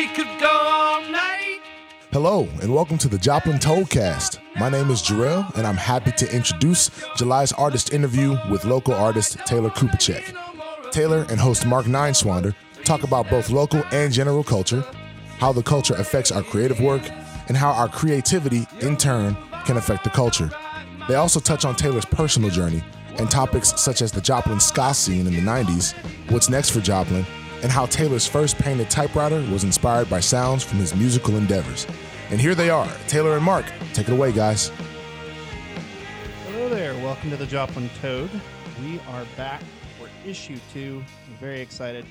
We could go all night. Hello, and welcome to the Joplin Toadcast. My name is Jarrell, and I'm happy to introduce July's artist interview with local artist Taylor Kupacek. Taylor and host Mark Nineswander talk about both local and general culture, how the culture affects our creative work, and how our creativity, in turn, can affect the culture. They also touch on Taylor's personal journey and topics such as the Joplin ska scene in the 90s, what's next for Joplin, and how Taylor's first painted typewriter was inspired by sounds from his musical endeavors. And here they are, Taylor and Mark. Take it away, guys. Hello there. Welcome to the Joplin Toad. We are back for issue two. I'm very excited.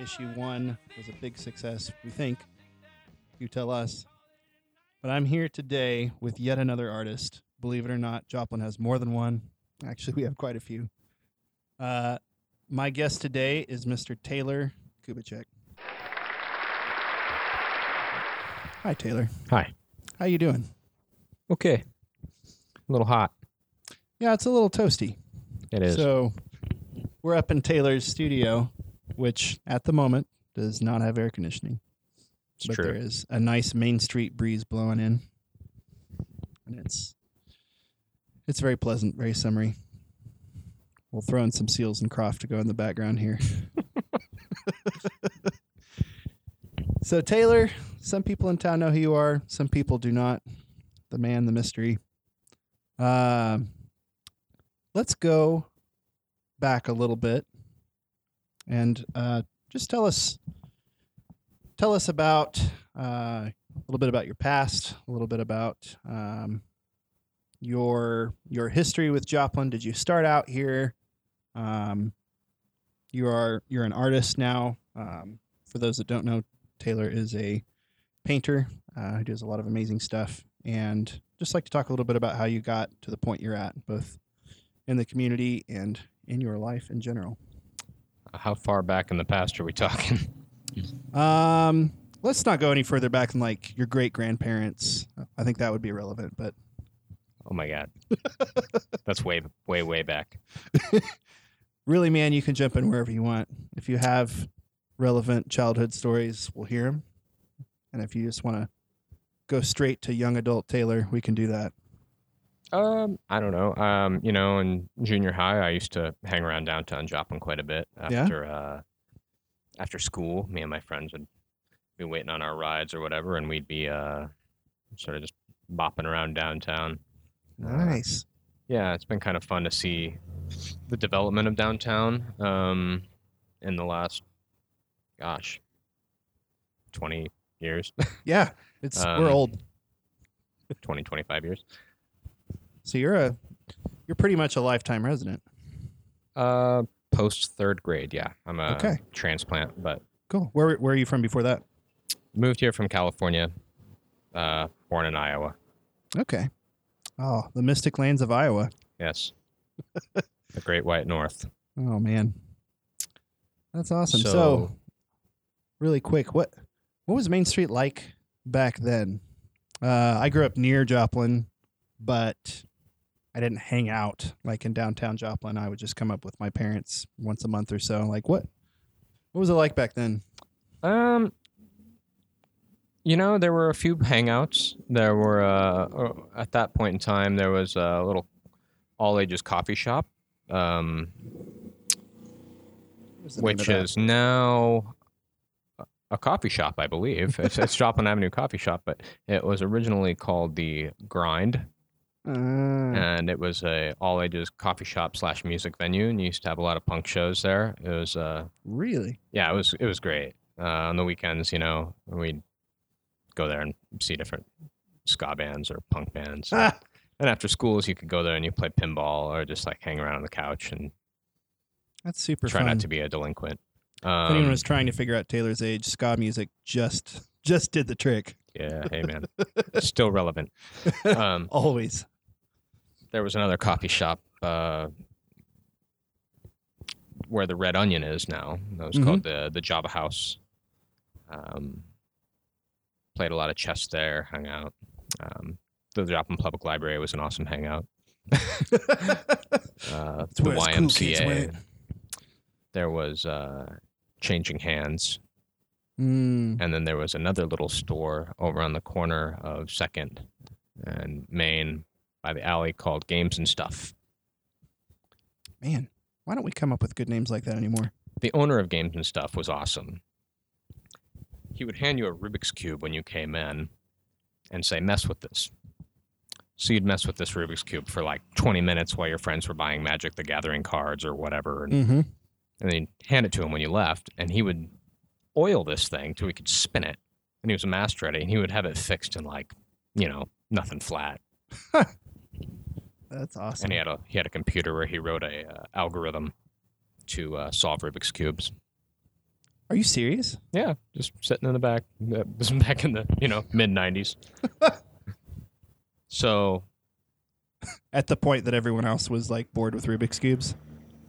Issue one was a big success, we think. You tell us. But I'm here today with yet another artist. Believe it or not, Joplin has more than one. Actually, we have quite a few. Uh, my guest today is Mr. Taylor Kubicek. Hi, Taylor. Hi. How you doing? Okay. A little hot. Yeah, it's a little toasty. It is. So we're up in Taylor's studio, which at the moment does not have air conditioning. it's but true. there is a nice Main Street breeze blowing in. And it's it's very pleasant, very summery. We'll throw in some Seals and Crofts to go in the background here. so Taylor, some people in town know who you are, some people do not. The man, the mystery. Um let's go back a little bit and uh, just tell us tell us about uh, a little bit about your past, a little bit about um, your your history with Joplin. Did you start out here? Um, you are you're an artist now. Um, for those that don't know, Taylor is a painter uh, who does a lot of amazing stuff, and just like to talk a little bit about how you got to the point you're at, both in the community and in your life in general. How far back in the past are we talking? Um, let's not go any further back than like your great grandparents. I think that would be relevant, but oh my god. That's way way way back. really, man, you can jump in wherever you want. If you have relevant childhood stories, we'll hear them. And if you just want to go straight to young adult Taylor, we can do that. Um, I don't know. Um, you know, in junior high, I used to hang around downtown Joplin quite a bit Yeah? after uh, after school. Me and my friends would be waiting on our rides or whatever, and we'd be uh, sort of just bopping around downtown. Uh, Nice. yeah, it's been kind of fun to see the development of downtown um, in the last, gosh, 20 years, Yeah, it's Um, we're old, 20, 25 years. so you're a you're pretty much a lifetime resident. Uh, post third grade, yeah. I'm a Okay. transplant, but Cool. Where where are you from before that? moved here from California, uh, born in Iowa. Okay. Oh, the mystic lands of Iowa. Yes. the Great White North. Oh man, that's awesome. So, So- really quick, what what was Main Street like back then? Uh, I grew up near Joplin, but I didn't hang out like in downtown Joplin. I would just come up with my parents once a month or so. Like what what was it like back then? Um, you know, there were a few hangouts. There were uh, uh, at that point in time there was a little all ages coffee shop, um, What was the which that? is now a- a coffee shop, I believe. It's, it's Joplin Avenue Coffee Shop, but it was originally called the Grind, Uh, and it was a all ages coffee shop slash music venue, and you used to have a lot of punk shows there. It was uh, really? yeah, it was it was great. Uh, on the weekends, you know, we'd go there and see different ska bands or punk bands. Ah, And after schools, you could go there and you play pinball or just like hang around on the couch and that's super try fun. not to be a delinquent. if anyone Um, was trying to figure out Taylor's age, ska music just just did the trick. yeah, hey man, still relevant. Um, Always. there was another coffee shop uh, where the Red Onion is now. That was Mhm. called the the Java House. Um, played a lot of chess there, hung out. Um, the Joplin Public Library was an awesome hangout. Uh, the us cool YMCA. there was uh, Changing Hands. Mm. And then there was another little store over on the corner of Second and Main by the alley called Games and Stuff. Man, why don't we come up with good names like that anymore? The owner of Games and Stuff was awesome. He would hand you a Rubik's Cube when you came in and say, mess with this. So you'd mess with this Rubik's Cube for like 20 minutes while your friends were buying Magic the Gathering cards or whatever. And, Mm-hmm. and then you'd hand it to him when you left, and he would oil this thing till he could spin it. And he was a master at it, and he would have it fixed in like, you know, nothing flat. That's awesome. And he had a he had a computer where he wrote a uh, algorithm to uh, solve Rubik's cubes. Are you serious? Yeah, just sitting in the back. uh, back in the you know mid '90s. so At the point that everyone else was like bored with Rubik's cubes.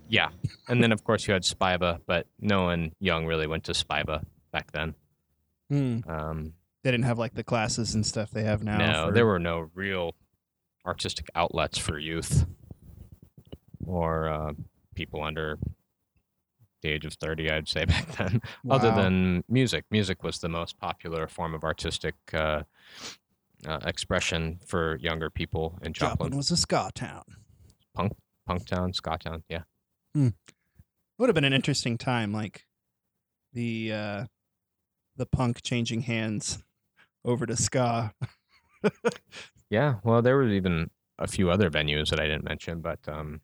yeah, and then of course you had Spiva, but no one young really went to Spiva back then. Hmm. Um, They didn't have like the classes and stuff they have now. no, for- there were no real artistic outlets for youth or uh, people under the age of 30, I'd say back then. Other than music, music was the most popular form of artistic uh, uh, expression for younger people in Joplin Joplin. was a ska town. Punk, punk town, ska town. yeah. Would have been an interesting time, like the uh the punk changing hands over to ska. Yeah, well, there was even a few other venues that I didn't mention, but um,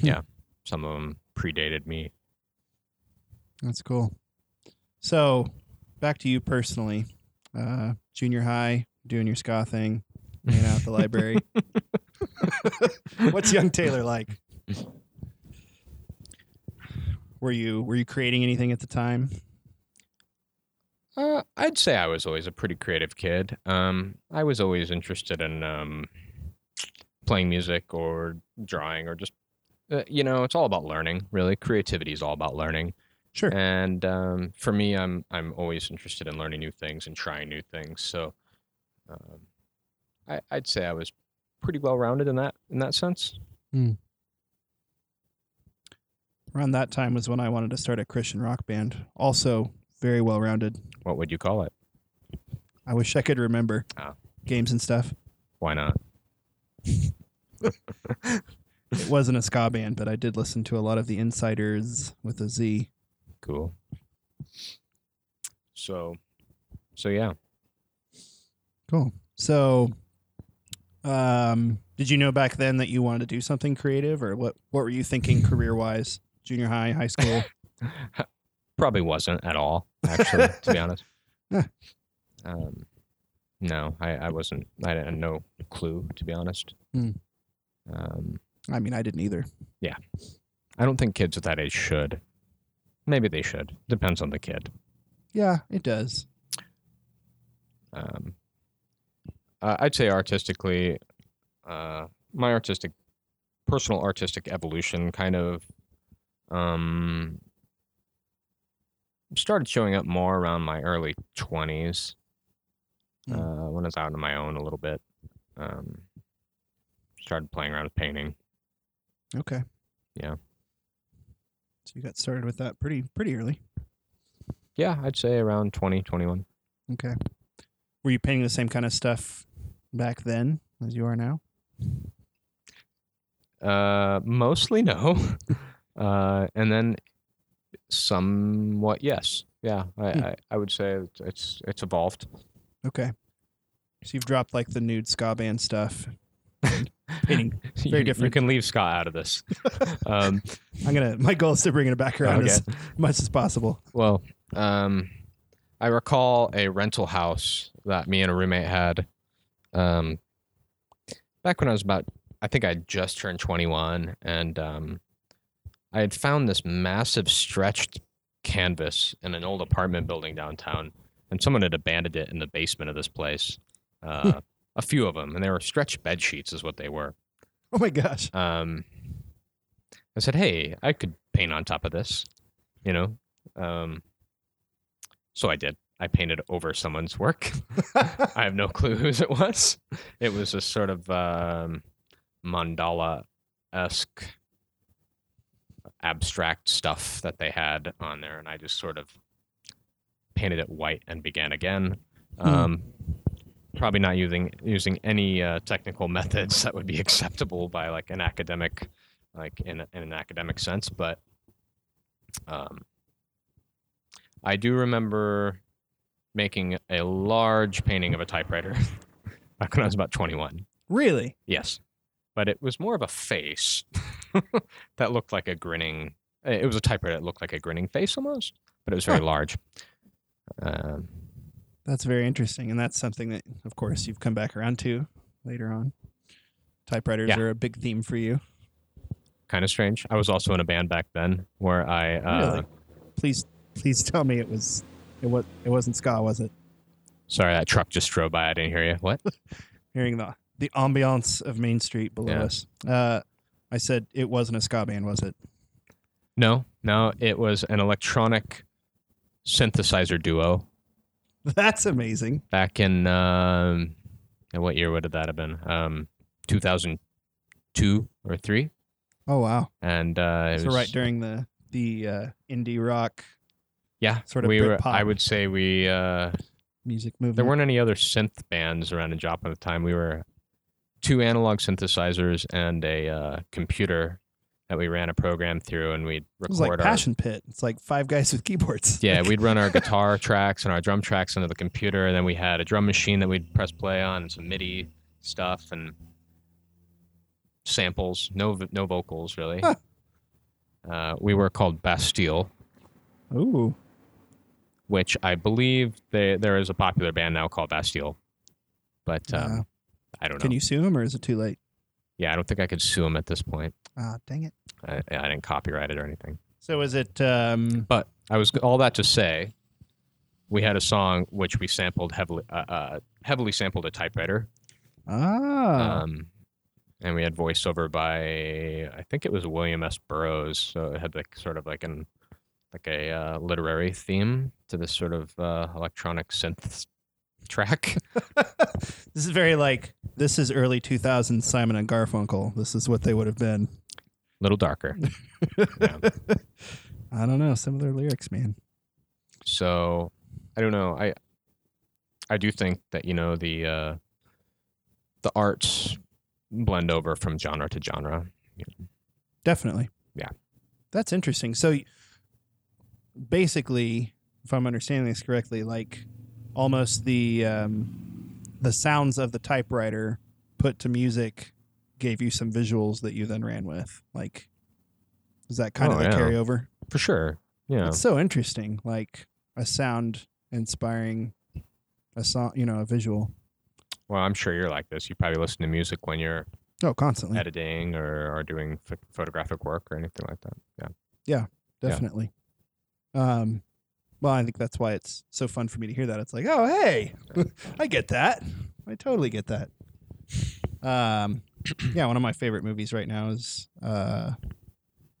Hmm. yeah, some of them predated me. That's cool. So, back to you personally. Uh, junior high, doing your ska thing, hanging out at the library. What's young Taylor like? Were you were you creating anything at the time? Uh, I'd say I was always a pretty creative kid. Um, I was always interested in um, playing music or drawing or just, uh, you know, it's all about learning. Really, creativity is all about learning. Sure. And um, for me, I'm I'm always interested in learning new things and trying new things. So, um, I, I'd say I was pretty well rounded in that in that sense. Around that time was when I wanted to start a Christian rock band. Also, very well rounded. What would you call it? I wish I could remember Oh. games and stuff. Why not? It wasn't a ska band, but I did listen to a lot of the Insyderz with a Z. Cool. So, so yeah. Cool. So, um, did you know back then that you wanted to do something creative, or what? What were you thinking career wise? Junior high, high school. Probably wasn't at all, actually, to be honest. Um, no, I, I wasn't. I had no clue, to be honest. Hmm. Um, I mean, I didn't either. Yeah, I don't think kids at that age should. Maybe they should. Depends on the kid. Yeah, it does. Um, uh, I'd say artistically, uh, my artistic, personal artistic evolution kind of um, started showing up more around my early 20s Hmm. uh, when I was out on my own a little bit. Um, started playing around with painting. Okay. Yeah. So you got started with that pretty pretty early. Yeah, I'd say around 20, 21. Okay. Were you painting the same kind of stuff back then as you are now? Uh, mostly no. uh, and then somewhat yes. Yeah, I, Hmm. I, I would say it's, it's it's evolved. Okay. So you've dropped like the nude ska band stuff. Painting. You- Very You different. can leave Scott out of this. um, I'm gonna. My goal is to bring it back around Okay. as much as possible. well, um, I recall a rental house that me and a roommate had. Um, back when I was about, I think I just turned 21, and um, I had found this massive stretched canvas in an old apartment building downtown, and someone had abandoned it in the basement of this place. Uh, a few of them, and they were stretch bed sheets, is what they were. Oh my gosh. Um, I said, "Hey, I could paint on top of this," you know. Um, so I did. I painted over someone's work. I have no clue whose it was. It was a sort of um, mandala esque abstract stuff that they had on there, and I just sort of painted it white and began again. Hmm. Um, Probably not using using any uh, technical methods that would be acceptable by like an academic, like in, in an academic sense. But um, I do remember making a large painting of a typewriter back when I was about 21. Really? Yes, but it was more of a face that looked like a grinning. It was a typewriter that looked like a grinning face almost, but it was very Huh. large. Um, That's very interesting, and that's something that, of course, you've come back around to later on. Typewriters Yeah. are a big theme for you. kind of strange. I was also in a band back then where I uh, Really? Please, please tell me it was it was it wasn't ska, was it? sorry that truck just drove by. I didn't hear you. What? Hearing the the ambiance of Main Street below Yeah. us. Uh, I said it wasn't a ska band, was it? No, no. It was an electronic synthesizer duo That's amazing. back in um, and what year would that have been? Um, 2002 or three. Oh wow! And uh, it So was right during the the uh, indie rock yeah. sort of we were. I would say we. Uh, music movement. There weren't any other synth bands around in Joplin at the time. We were two analog synthesizers and a uh, computer that we ran a program through, and we'd It was record like our Passion Pit. It's like five guys with keyboards. yeah, we'd run our guitar tracks and our drum tracks into the computer, and then we had a drum machine that we'd press play on, and some MIDI stuff and samples. No, no vocals really. Huh. Uh, we were called Bastille, Ooh, which I believe they, there is a popular band now called Bastille, but um, Uh, I don't know. can you sue him or is it too late? Yeah, I don't think I could sue him at this point. Ah, dang it. I, I didn't copyright it or anything. So is it? Um, But I was all that to say, we had a song which we sampled heavily, uh, uh, heavily sampled a typewriter, ah, um, and we had voiceover by I think it was William S. Burroughs. So it had like sort of like an like a uh, literary theme to this sort of uh, electronic synth track. this is very like this is early 2000s Simon and Garfunkel. This is what they would have been. a little darker. Yeah. I don't know Similar lyrics, man. So I don't know. I I do think that you know the uh, the arts blend over from genre to genre. Definitely. Yeah. That's interesting. So basically, if I'm understanding this correctly, like almost the um, the sounds of the typewriter put to music gave you some visuals that you then ran with. Like, is that kind Oh, of the yeah. carryover? For sure. Yeah. It's so interesting. Like a sound inspiring a song, you know, a visual. Well, I'm sure you're like this. You probably listen to music when you're Oh, constantly. editing or, or doing ph- photographic work or anything like that. Yeah. Yeah, definitely. Um, well, I think that's why it's so fun for me to hear that. It's like, oh, hey, I get that. I totally get that. Um, yeah, one of my favorite movies right now is uh,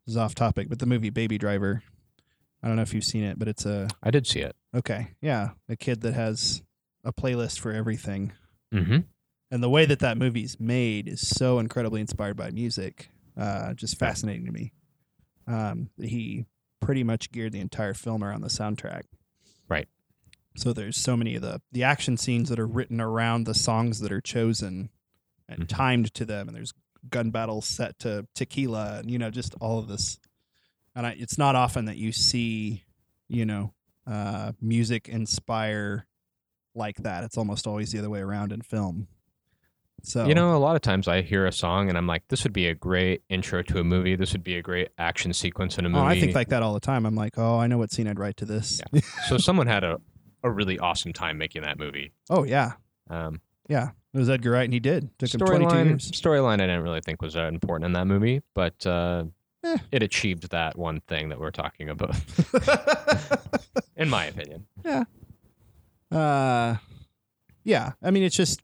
is off topic, but the movie Baby Driver. I don't know if you've seen it, but it's a I did see it. okay, yeah, a kid that has a playlist for everything, Mm-hmm. and the way that that movie's made is so incredibly inspired by music. Uh, just fascinating to me. Um, he pretty much geared the entire film around the soundtrack. Right. So there's so many of the the action scenes that are written around the songs that are chosen and Mhm. timed to them, and there's gun battles set to tequila, and you know just all of this. And I, it's not often that you see, you know, uh, music inspire like that. It's almost always the other way around in film. So You know, a lot of times I hear a song and I'm like, this would be a great intro to a movie. This would be a great action sequence in a Oh, movie. I think like that all the time. I'm like, oh, I know what scene I'd write to this. so someone had a, a really awesome time making that movie. oh yeah, Um, yeah. It was Edgar Wright, and he did. Took him 22 storyline years. storyline I didn't really think was that important in that movie, but uh, Eh. it achieved that one thing that we're talking about, in my opinion. Yeah. Uh, yeah. I mean, it's just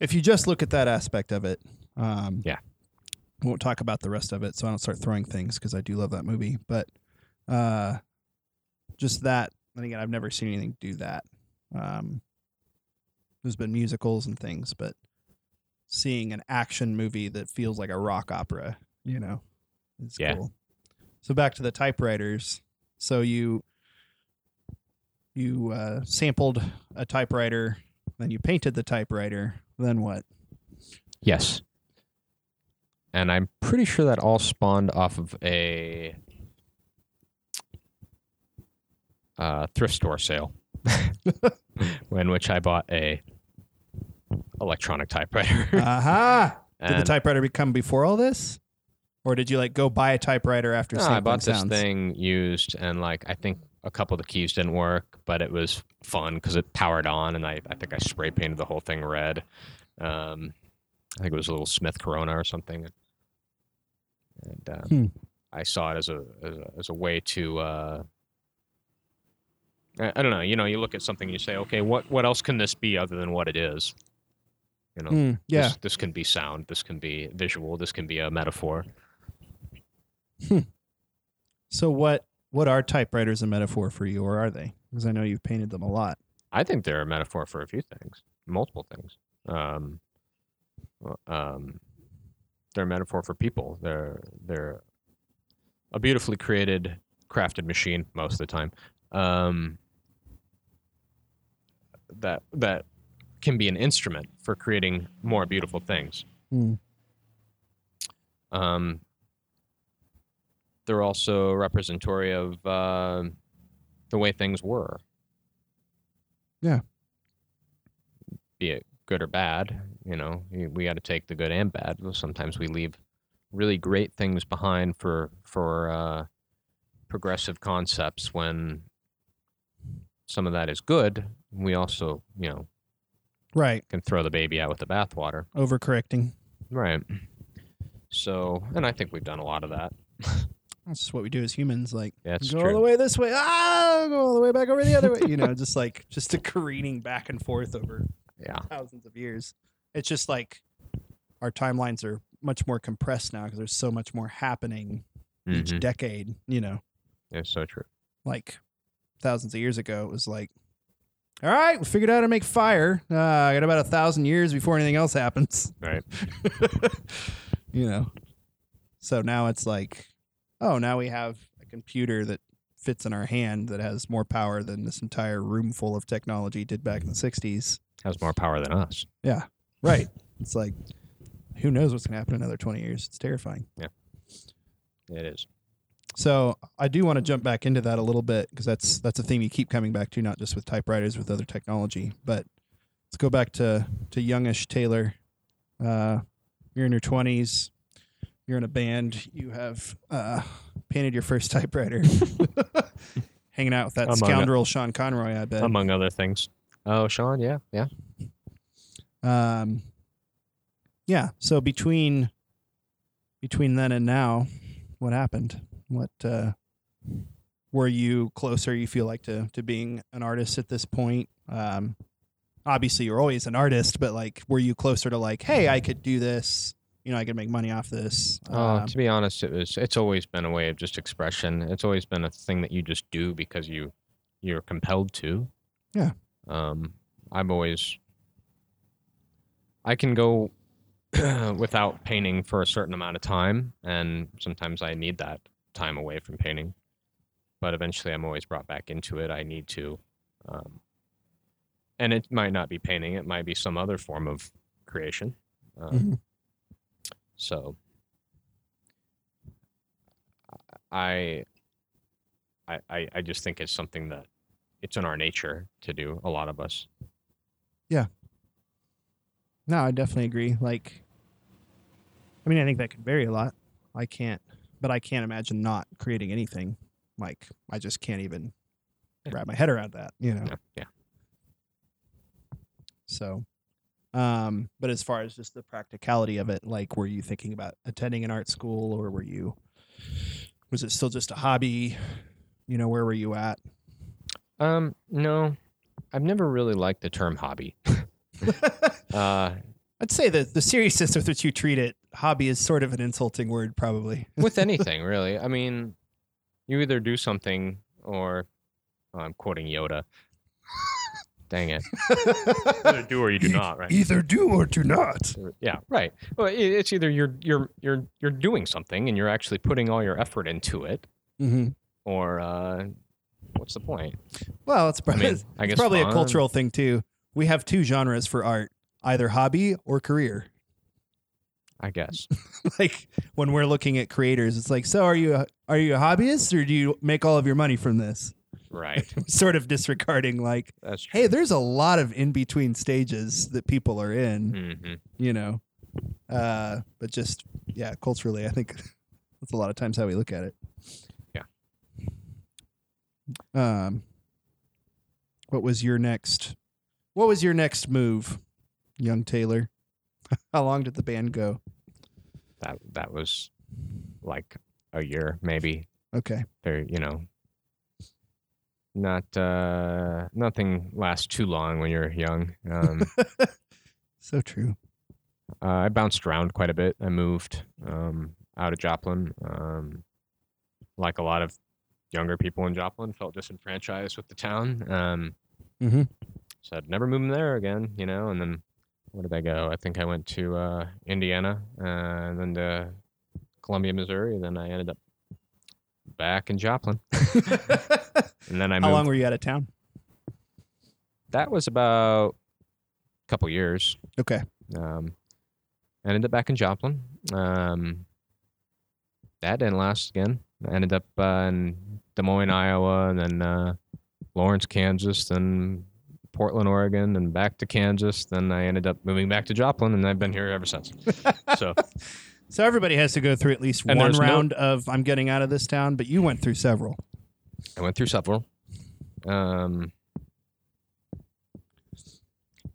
if you just look at that aspect of it. Um, Yeah. Won't talk about the rest of it, so I don't start throwing things because I do love that movie. But uh, just that. And again, I've never seen anything do that. Um, there's been musicals and things, but seeing an action movie that feels like a rock opera, you know, is Yeah. cool. So back to the typewriters. So you you uh, sampled a typewriter, then you painted the typewriter. Then what? Yes. And I'm pretty sure that all spawned off of a uh, thrift store sale, in which I bought a electronic typewriter. Aha! Did the typewriter become before all this, or did you like go buy a typewriter after? No, I bought this sounds? thing used, and like I think a couple of the keys didn't work, but it was fun because it powered on, and I, I think I spray painted the whole thing red. Um, I think it was a little Smith Corona or something, and uh, Hmm. I saw it as a as a, as a way to. Uh, I, I don't know. You know, you look at something and you say, okay, what what else can this be other than what it is? You know, Hmm, yeah. this, this can be sound, this can be visual, this can be a metaphor. Hmm. So what? What are typewriters a metaphor for you, or are they? Because I know you've painted them a lot. I think they're a metaphor for a few things, multiple things. Um, um, they're a metaphor for people. They're they're a beautifully created, crafted machine most of the time. Um, that that can be an instrument for creating more beautiful things. Hmm. Um, they're also representatory of uh, the way things were. Yeah. Be it good or bad, you know, we, we got to take the good and bad. Sometimes we leave really great things behind for for uh, progressive concepts when some of that is good. We also, you know, Right. can throw the baby out with the bathwater. Overcorrecting. Right. So, and I think we've done a lot of that. That's just what we do as humans. Like That's go all the way this way. Ah, go all the way back over the other way. You know, just like just a careening back and forth over Yeah. thousands of years. It's just like our timelines are much more compressed now because there's so much more happening each Mhm. decade. You know, It's so true. like thousands of years ago, it was like, all right, we figured out how to make fire. Uh, I got about a thousand years before anything else happens. Right. you know, so now it's like, oh, now we have a computer that fits in our hand that has more power than this entire room full of technology did back in the 60s. Has more power than us. Yeah. Right. It's like, who knows what's going to happen in another 20 years? It's terrifying. Yeah. It is. So I do want to jump back into that a little bit because that's that's a theme you keep coming back to, not just with typewriters, with other technology. But let's go back to to youngish Taylor. Uh, you're in your 20s. You're in a band. You have uh, painted your first typewriter. Hanging out with that Among- scoundrel Sean Conroy, I bet. Among other things. Oh, Sean, yeah, yeah. Um, yeah. So between between then and now, what happened? What uh, were you closer? You feel like to to being an artist at this point? Um, obviously, you're always an artist, but like, were you closer to like, hey, I could do this? You know, I could make money off this. Oh, Um, to be honest, it was. It's always been a way of just expression. It's always been a thing that you just do because you you're compelled to. Yeah. Um, I've always. I can go without painting for a certain amount of time, and sometimes I need that time away from painting. But eventually, I'm always brought back into it. I need to, um, and it might not be painting; it might be some other form of creation. Um, Mhm. So, I, I, I, just think it's something that it's in our nature to do. A lot of us. Yeah. No, I definitely agree. Like, I mean, I think that could vary a lot. I can't, but I can't imagine not creating anything. Like, I just can't even Yeah. wrap my head around that, you know? Yeah, yeah. So, um, but as far as just the practicality of it, like, were you thinking about attending an art school or were you, was it still just a hobby? You know, where were you at? Um, no, I've never really liked the term hobby. uh, I'd say that the seriousness with which you treat it, hobby is sort of an insulting word, probably. with anything really. I mean, you either do something or oh, I'm quoting Yoda. Dang it. either do or you do not, right? Either do or do not. Yeah, right. Well, it's either you're you're you're you're doing something and you're actually putting all your effort into it, Mm-hmm. or uh, what's the point? Well, it's probably, mean, I it's guess probably a cultural thing too. We have two genres for art: either hobby or career. I guess. like when we're looking at creators, it's like, so are you a, are you a hobbyist or do you make all of your money from this? Right. Sort of disregarding like, That's true. hey, there's a lot of in between stages that people are in, hmm you know. Uh, but just yeah, culturally, I think that's a lot of times how we look at it. Yeah. Um, what was your next? What was your next move, young Taylor? How long did the band go? That that was like a year, maybe. Okay. Very, you know, not uh, nothing lasts too long when you're young. Um, So true. uh, I bounced around quite a bit. I moved um, out of Joplin. Um, like a lot of younger people in Joplin, felt disenfranchised with the town. Um, mm-hmm. So I'd never moving there again, you know. And then where did I go? I think I went to uh, Indiana, uh, and then to Columbia, Missouri. Then I ended up back in Joplin, and then I moved. How long were you out of town? that was about a couple years. Okay. Um, I ended up back in Joplin. Um, that didn't last again. I ended up uh, in Des Moines, Iowa, and then uh, Lawrence, Kansas, then Portland, Oregon, and back to Kansas. Then I ended up moving back to Joplin, and I've been here ever since. So So everybody has to go through at least And one there's no- round of I'm getting out of this town, but you went through several. I went through several. Um,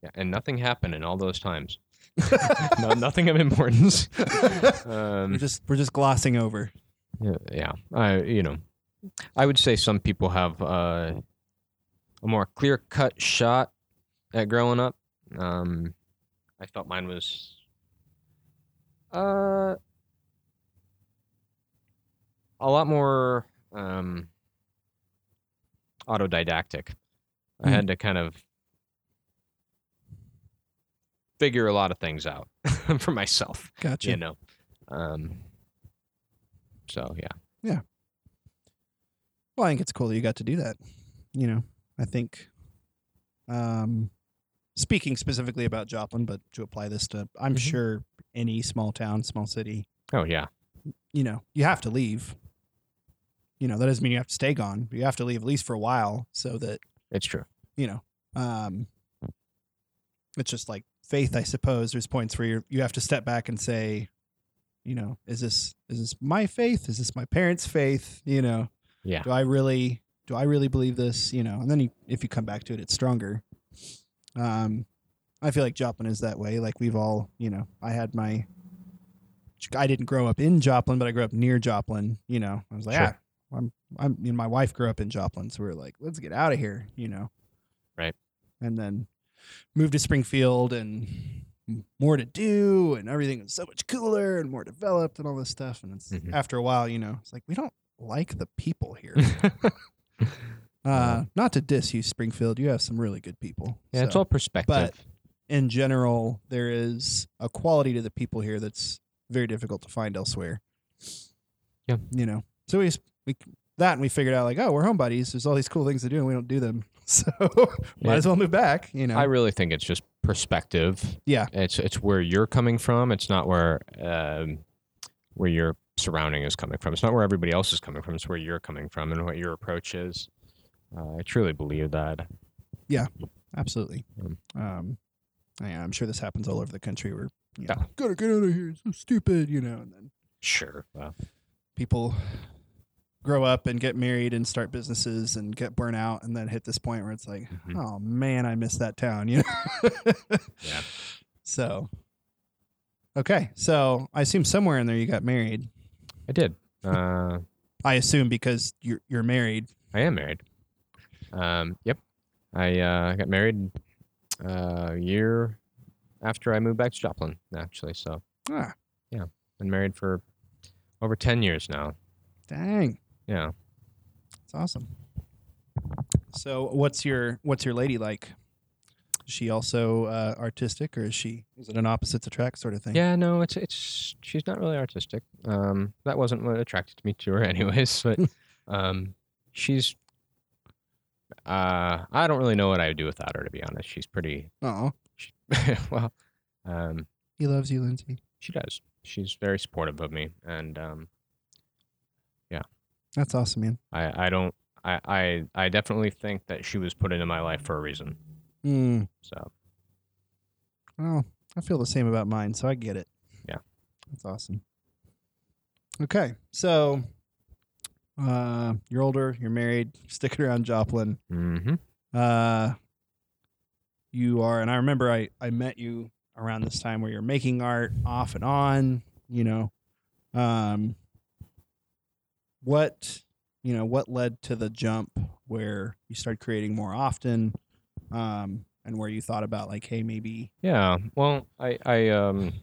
yeah, and nothing happened in all those times. no, nothing of importance. we're Um, just we're just glossing over. Yeah, yeah. I you know, I would say some people have uh, a more clear cut shot at growing up. Um, I felt mine was uh a lot more um, autodidactic. I Hmm. had to kind of figure a lot of things out for myself Gotcha. you know um so yeah Yeah. Well, I think it's cool that you got to do that. You know, I think, um, speaking specifically about Joplin, but to apply this to, I'm Mhm. sure any small town, small city, oh yeah you know, you have to leave. You know, that doesn't mean you have to stay gone. But you have to leave at least for a while so that, it's true you know, um, it's just like faith, I suppose. There's points where you you have to step back and say, you know, is this is this my faith? Is this my parents' faith? You know, yeah do I really do I really believe this? You know, and then you, if you come back to it, it's stronger. Um, I feel like Joplin is that way. Like we've all, you know, I had my. I didn't grow up in Joplin, but I grew up near Joplin. You know, I was like, Sure. ah, I'm, I'm. And my wife grew up in Joplin, so we are like, let's get out of here. You know, Right. And then moved to Springfield and more to do, and everything was so much cooler and more developed and all this stuff. And it's Mhm. after a while, you know, it's like we don't like the people here. Uh, not to diss you, Springfield. You have some really good people. yeah it's all perspective in general, there is a quality to the people here that's very difficult to find elsewhere. Yeah. You know, so we, we that and we figured out like, oh, we're home buddies. There's all these cool things to do and we don't do them. So might Yeah. as well move back, you know. i really think it's just perspective yeah. it's it's where you're coming from it's not where um where your surrounding is coming from it's not where everybody else is coming from it's where you're coming from and what your approach is uh, i truly believe that Yeah, Absolutely. Um, yeah, I'm sure this happens all over the country where you know, Yeah. gotta get out of here. It's so stupid, you know, and then sure well, people grow up and get married and start businesses and get burnt out and then hit this point where it's like, Mhm. oh man, I miss that town, you know? Yeah. So, okay. So I assume somewhere in there you got married. i did uh I assume because you're, you're married. I am married. Um, yep. I uh, got married uh, a year after I moved back to Joplin, actually. So, Ah, been married for over 10 years now. dang. Yeah. That's awesome. So what's your, what's your lady like? Is she also uh, artistic or is she, is it an opposites attract sort of thing? Yeah, no, it's, it's, she's not really artistic. Um, that wasn't what attracted me to her anyways, but um, she's uh, I don't really know what I would do without her. To be honest, she's pretty. Oh, She, well, um, he loves you, Lindsay. she does. She's very supportive of me, and um, yeah, That's awesome, man. I I don't. I, I I definitely think that she was put into my life for a reason. Mm. So Well, I feel the same about mine, so I get it. Yeah. That's awesome. Okay. So uh you're older, you're married, sticking around Joplin. hmm Uh you are and I remember I I met you around this time where you're making art off and on, you know. Um what you know, what led to the jump where you started creating more often? Um and where you thought about like, hey, maybe Yeah. Well, I I um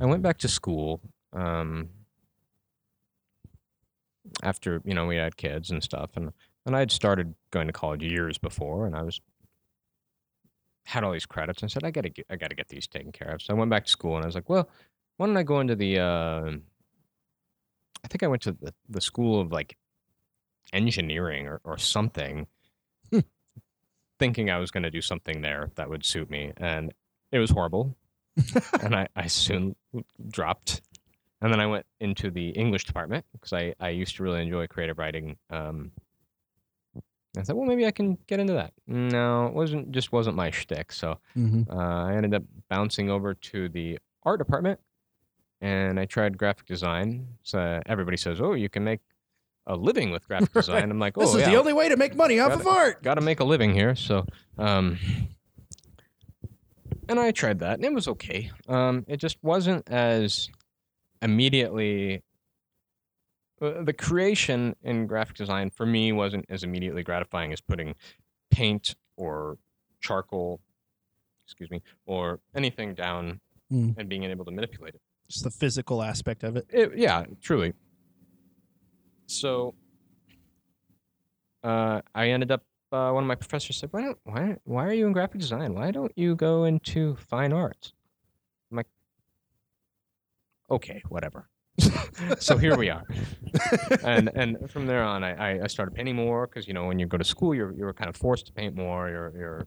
I went back to school um after you know we had kids and stuff, and and I had started going to college years before, and I was had all these credits, and I said I gotta get I gotta get these taken care of. So I went back to school, and I was like, well, why don't I go into the uh, I think I went to the the school of like engineering or or something thinking I was going to do something there that would suit me, and it was horrible. and I, I soon dropped. And then I went into the English department because I, I used to really enjoy creative writing. Um, I thought, well, maybe I can get into that. No, it wasn't just wasn't my shtick. So mm-hmm. uh, I ended up bouncing over to the art department, and I tried graphic design. So everybody says, "Oh, you can make a living with graphic Right. design." I'm like, "Oh, This is yeah, the only way to make money off Got of art. got to make a living here. So, um, and I tried that, and it was okay. Um, it just wasn't as immediately. uh, The creation in graphic design for me wasn't as immediately gratifying as putting paint or charcoal, excuse me, or anything down Mm. and being able to manipulate it. Just the physical aspect of it. It, yeah, truly. So, uh, I ended up. Uh, one of my professors said, "Why don't why why are you in graphic design? Why don't you go into fine arts?" "Okay, whatever." so here we are, and and from there on, I I- started painting more because you know when you go to school, you're you're kind of forced to paint more. You're you're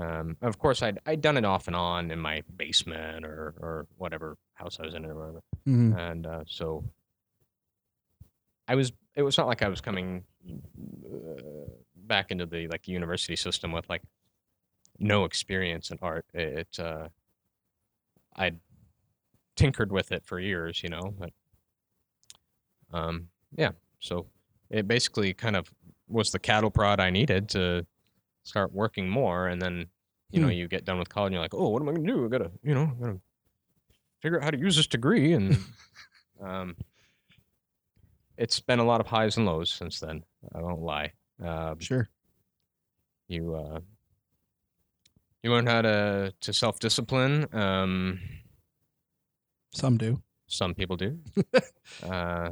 um, of course, I'd I'd done it off and on in my basement or or whatever house I was in or whatever Mm-hmm. and uh, so I was. It was not like I was coming uh, back into the like university system with like no experience in art. It. it uh, I'd tinkered with it for years, you know, but um, yeah. So it basically kind of was the cattle prod I needed to start working more, and then you know Hmm. you get done with college, and you're like, oh, what am I gonna do? I gotta, you know, I gotta figure out how to use this degree and um, it's been a lot of highs and lows since then i won't lie um, Sure. you uh, you learn how to to self-discipline um, Some do. some people do uh,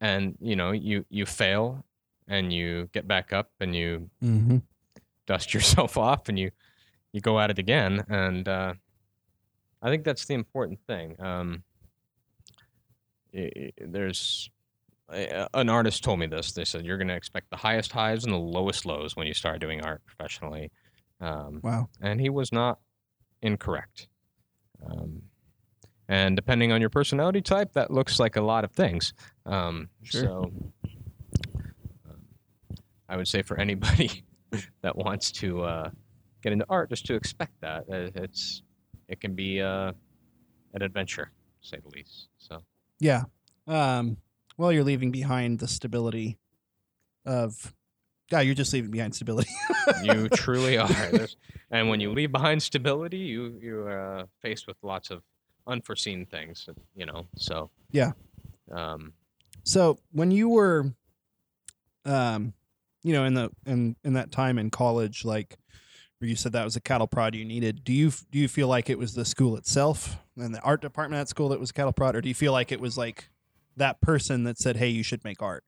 and you know you you fail and you get back up and you Mm-hmm. dust yourself off and you you go at it again and uh, i think that's the important thing um, there's an artist told me this they said you're going to expect the highest highs and the lowest lows when you start doing art professionally um, Wow. and he was not incorrect um, and depending on your personality type that looks like a lot of things um, Sure. so um, i would say for anybody that wants to uh, get into art just to expect that Uh, it's it can be uh, an adventure to say the least so Yeah. Um, well, you're leaving behind the stability of. Yeah, you're just leaving behind stability. you truly are There's- and when you leave behind stability you you are uh, faced with lots of unforeseen things you know so Yeah. um So when you were, um, you know, in the in in that time in college, like where you said that was a cattle prod you needed, do you do you feel like it was the school itself and the art department at school that was cattle prod, or do you feel like it was like that person that said, "Hey, you should make art"?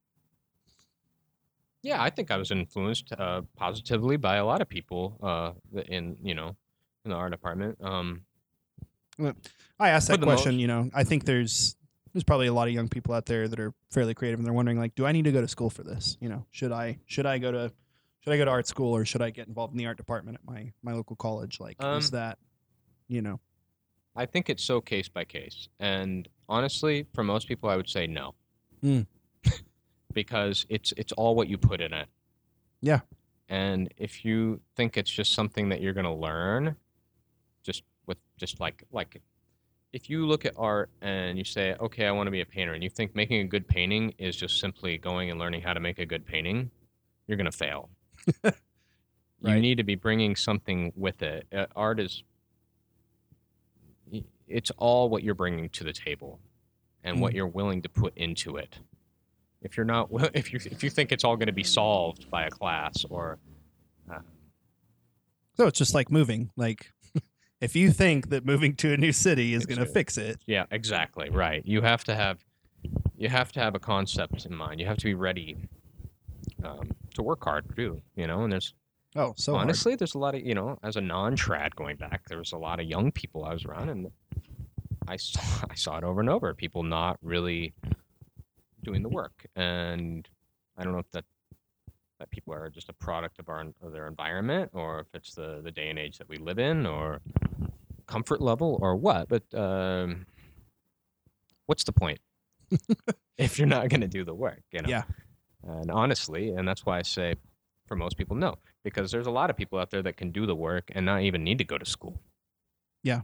Yeah i think i was influenced uh, positively by a lot of people uh in you know in the art department um I asked that question. most- You know, I think there's there's probably a lot of young people out there that are fairly creative and they're wondering like, do I need to go to school for this? You know, should I should I go to should I go to art school or should I get involved in the art department at my my local college? Like, is Um, that you know? I think it's so case by case. And honestly, for most people, I would say no. Mm. Because it's it's all what you put in it. Yeah. And if you think it's just something that you're going to learn, just with just like like if you look at art and you say, "Okay, I want to be a painter," and you think making a good painting is just simply going and learning how to make a good painting, you're going to fail. You need to be bringing something with it. Uh, art is it's all what you're bringing to the table and what Mm. you're willing to put into it. If you're not if you if you think it's all going to be solved by a class or uh, So it's just like moving. Like, if you think that moving to a new city is going to fix it, yeah, exactly, right. You have to have you have to have a concept in mind. You have to be ready um, to work hard too, you know, and there's oh, so hard. honestly, there's a lot of you know, as a non-trad going back, there was a lot of young people I was around, and I saw I saw it over and over. People not really doing the work, and I don't know if that that people are just a product of our of their environment, or if it's the the day and age that we live in, or comfort level, or what. But um, what's the point if you're not going to do the work? You know? Yeah. And honestly, and that's why I say, for most people, no, because there's a lot of people out there that can do the work and not even need to go to school. Yeah.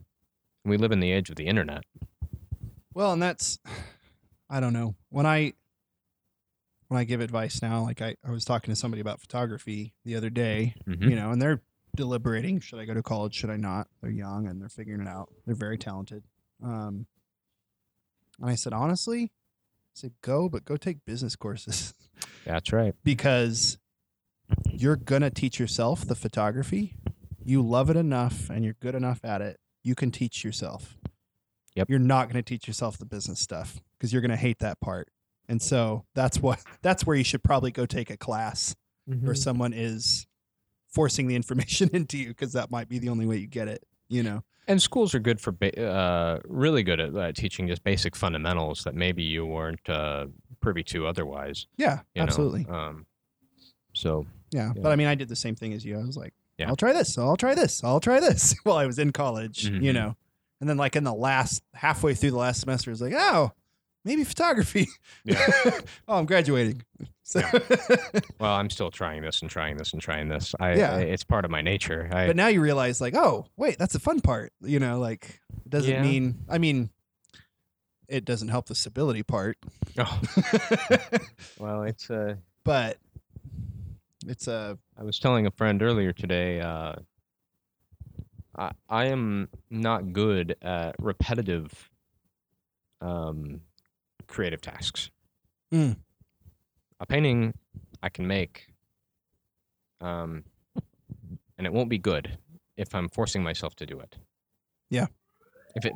We live in the age of the internet. Well, and that's I don't know. When I when I give advice now, like I, I was talking to somebody about photography the other day, Mhm. you know, and they're deliberating, should I go to college, should I not? They're young and they're figuring it out. They're very talented. Um and I said, honestly, I said go, but go take business courses That's right. because you're gonna teach yourself the photography. You love it enough and you're good enough at it. You can teach yourself. Yep. You're not gonna teach yourself the business stuff because you're gonna hate that part. And so that's what that's where you should probably go take a class where someone is forcing the information into you because that might be the only way you get it. You know. And schools are good for ba- uh, really good at uh, teaching just basic fundamentals that maybe you weren't uh, privy to otherwise. Yeah, You absolutely. Um, so Yeah. Yeah. But I mean, I did the same thing as you. I was like, Yeah. I'll try this. I'll try this. I'll try this while I was in college, you Mhm. know. And then, like, in the last halfway through the last semester, I was like, oh, maybe photography. Yeah. oh, I'm graduating. So, well, I'm still trying this and trying this and trying this. I, Yeah. I- it's part of my nature. I, but now you realize, like, oh, wait, that's the fun part. You know, like, it doesn't Yeah. mean, I mean, it doesn't help the stability part, oh, well, it's uh, but it's a, I was telling a friend earlier today. Uh, I I am not good at repetitive, um, creative tasks. Mm. A painting I can make, um, and it won't be good if I'm forcing myself to do it. Yeah. If it.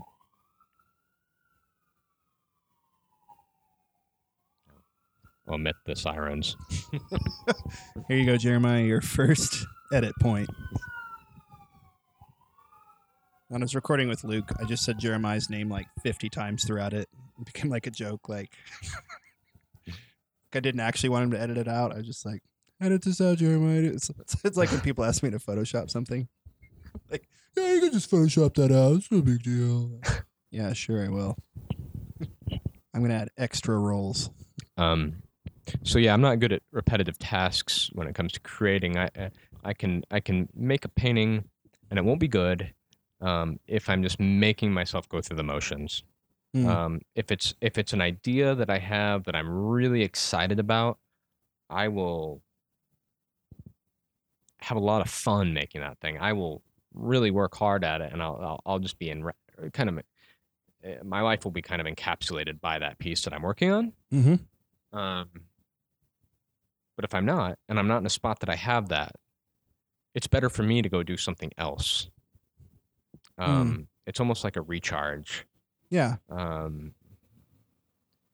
Omit the sirens. here you go, Jeremiah, your first edit point. When I was recording with Luke, I just said Jeremiah's name like 50 times throughout it. It became like a joke. Like, I didn't actually want him to edit it out. I was just like, edit this out, Jeremiah. It's, it's, like when people ask me to Photoshop something. Like, yeah, you can just Photoshop that out. It's no big deal. yeah, sure, I will. I'm to add extra rolls. Um, so yeah, I'm not good at repetitive tasks when it comes to creating. I I- I can I can make a painting, and it won't be good um, if I'm just making myself go through the motions. Mm. Um, if it's if it's an idea that I have that I'm really excited about, I will have a lot of fun making that thing. I will really work hard at it, and I'll I'll, I'll just be in re- kind of. uh, My life will be kind of encapsulated by that piece that I'm working on. Mm-hmm. Um, but if I'm not, and I'm not in a spot that I have that, it's better for me to go do something else. Um, It's almost like a recharge. Yeah. Um,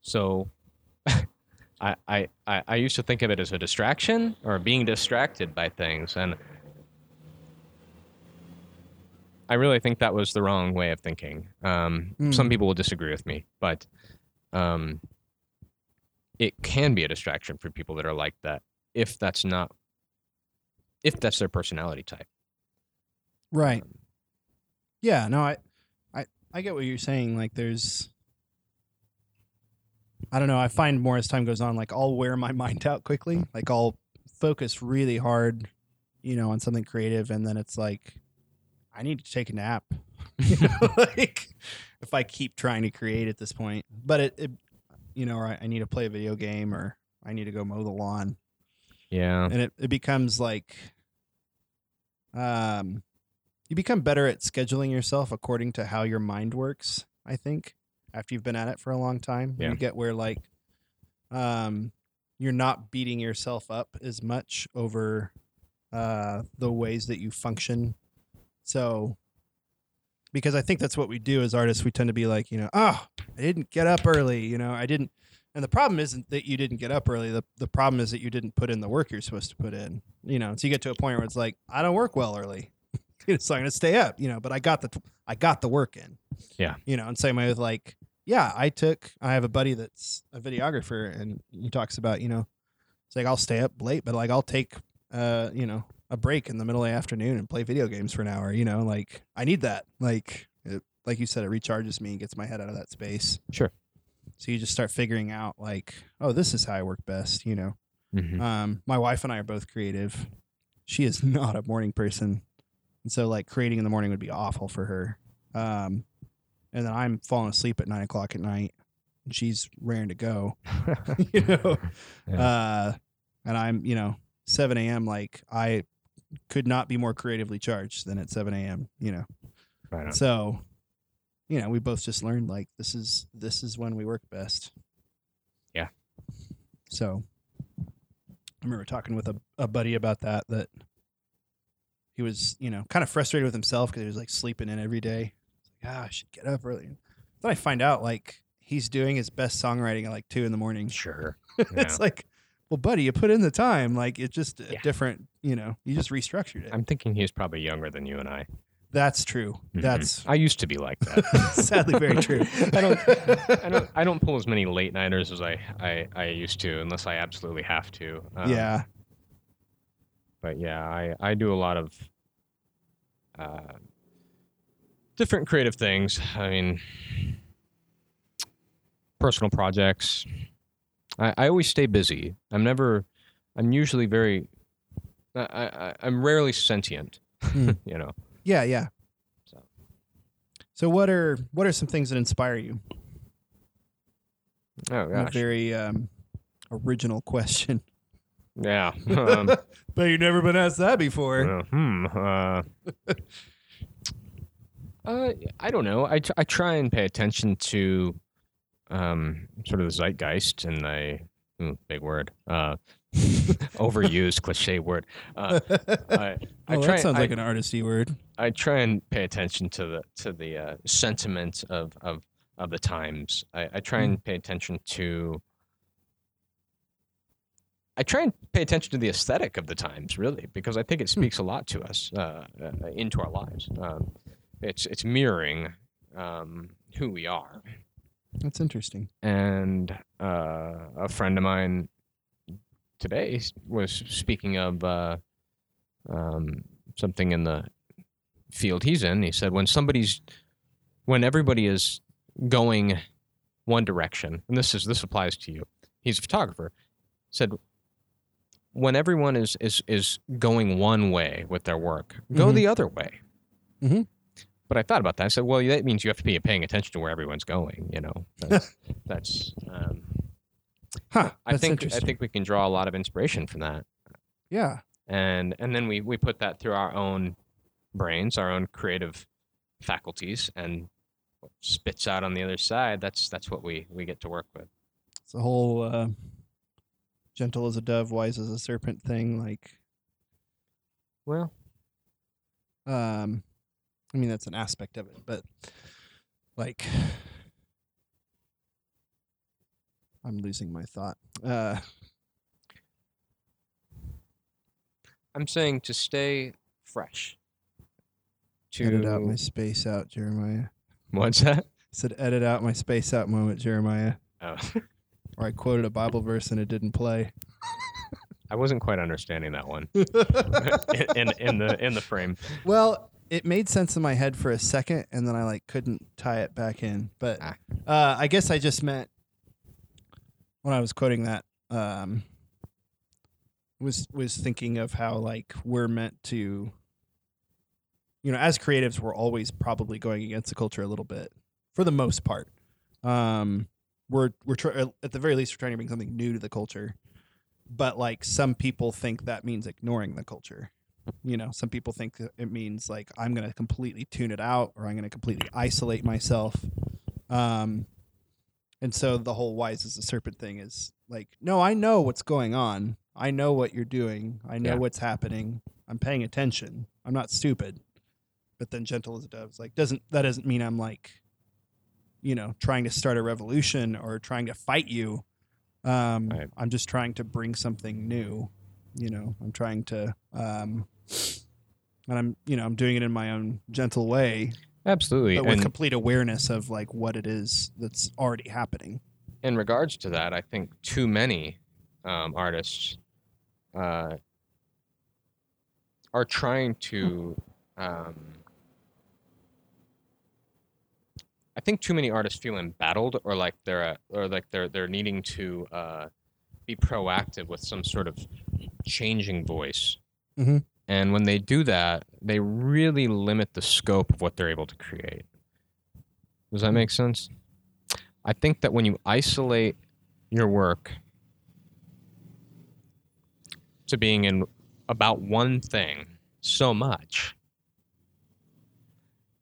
so I, I, I, used to think of it as a distraction or being distracted by things. And I really think that was the wrong way of thinking. Um, Some Mm. people will disagree with me, but um, it can be a distraction for people that are like that if that's not if that's their personality type. Right. Yeah, no, I I get what you're saying. Like there's I don't know, I find more as time goes on, like I'll wear my mind out quickly. Like I'll focus really hard, you know, on something creative and then it's like I need to take a nap. you know, like if I keep trying to create at this point. But it, it you know, or I, I need to play a video game or I need to go mow the lawn Yeah. and it, it becomes like um you become better at scheduling yourself according to how your mind works i think after you've been at it for a long time Yeah. you get where like um you're not beating yourself up as much over uh the ways that you function so because i think that's what we do as artists we tend to be like you know oh i didn't get up early you know i didn't and the problem isn't that you didn't get up early. The the problem is that you didn't put in the work you're supposed to put in. You know, so you get to a point where it's like, I don't work well early. so I'm gonna stay up, you know, but I got the I got the work in. Yeah. You know, and same way with like, yeah, I took I have a buddy that's a videographer and he talks about, you know, it's like I'll stay up late, but like I'll take uh, you know, a break in the middle of the afternoon and play video games for an hour, you know, like I need that. Like it, like you said, it recharges me, and gets my head out of that space. Sure. So you just start figuring out like, oh, this is how I work best, you know. Mhm. Um, my wife and I are both creative. She is not a morning person, and so like creating in the morning would be awful for her. Um, and then I'm falling asleep at nine o'clock at night, and she's raring to go. you know, Yeah. uh, and I'm you know seven a.m. Like I could not be more creatively charged than at seven a.m. You know, Right so you know we both just learned like this is this is when we work best. Yeah. So I remember talking with a, a buddy about that that he was, you know, kind of frustrated with himself because he was like sleeping in every day. Like, ah, I should get up early. Then I find out like he's doing his best songwriting at like two in the morning. Sure. it's like, well, buddy, you put in the time. Like it's just a Yeah. different, you know, you just restructured it. I'm thinking he's probably younger than you and I. That's true. Mhm. That's I used to be like that. sadly very true. I don't, I don't, I don't pull as many late nighters as I, I, I used to, unless I absolutely have to. Um, yeah. But yeah, I, I do a lot of uh, different creative things. I mean, personal projects. I, I always stay busy. I'm never. I'm usually very. I, I I'm rarely sentient. Hmm. you know. Yeah, yeah. So. So what are what are some things that inspire you? Oh A gosh. very um, original question. Yeah. Um, but you've never been asked that before. Uh, hmm. Uh, uh, I don't know. I, I try and pay attention to um, sort of the zeitgeist and the ooh, big word, uh, overused cliche word. Uh, I, I oh, try. that sounds I, like an artisty word. I try and pay attention to the to the uh, sentiment of, of of the times. I, I try and pay attention to. I try and pay attention to the aesthetic of the times, really, because I think it speaks a lot to us, uh, uh, into our lives. Um, it's it's mirroring um, who we are. That's interesting. And uh, a friend of mine today was speaking of uh, um, something in the field he's in. He said, when somebody's, when everybody is going one direction, and this is this applies to you. He's a photographer. Said, when everyone is is is going one way with their work, go Mhm. the other way. Mhm. But I thought about that. I said, well, that means you have to be paying attention to where everyone's going. You know, that's, that's um, Huh. I that's think I think we can draw a lot of inspiration from that, yeah. and and then we we put that through our own brains, our own creative faculties, and spits out on the other side. That's that's what we we get to work with. It's a whole uh, gentle as a dove, wise as a serpent thing. Like, Well, um, I mean, that's an aspect of it, but like, I'm losing my thought. Uh, I'm saying to stay fresh. To edit out my space out, Jeremiah. what's that? said edit out my space out moment, Jeremiah. Oh, or I quoted a Bible verse and it didn't play. I wasn't quite understanding that one in, in in the in the frame. Well, it made sense in my head for a second, and then I like couldn't tie it back in. But Ah. uh, I guess I just meant when I was quoting that um, was was thinking of how like we're meant to, you know, as creatives, we're always probably going against the culture a little bit for the most part. Um, we're we're try- at the very least we're trying to bring something new to the culture, but like some people think that means ignoring the culture. You know some people think it means like i'm going to completely tune it out or i'm going to completely isolate myself. Um and so the whole wise as a serpent thing is like no i know what's going on. I know what you're doing. I know Yeah. what's happening. I'm paying attention. I'm not stupid. But then gentle as a dove is like doesn't that doesn't mean i'm like you know trying to start a revolution or trying to fight you um Right. i'm just trying to bring something new you know i'm trying to um and i'm you know i'm doing it in my own gentle way Absolutely. but with and complete awareness of like what it is that's already happening in regards to that, I think too many um, artists uh, are trying to. Um, I think too many artists feel embattled, or like they're uh, or like they're they're needing to uh, be proactive with some sort of changing voice. Mhm. And when they do that, they really limit the scope of what they're able to create. Does that make sense? I think that when you isolate your work to being in about one thing so much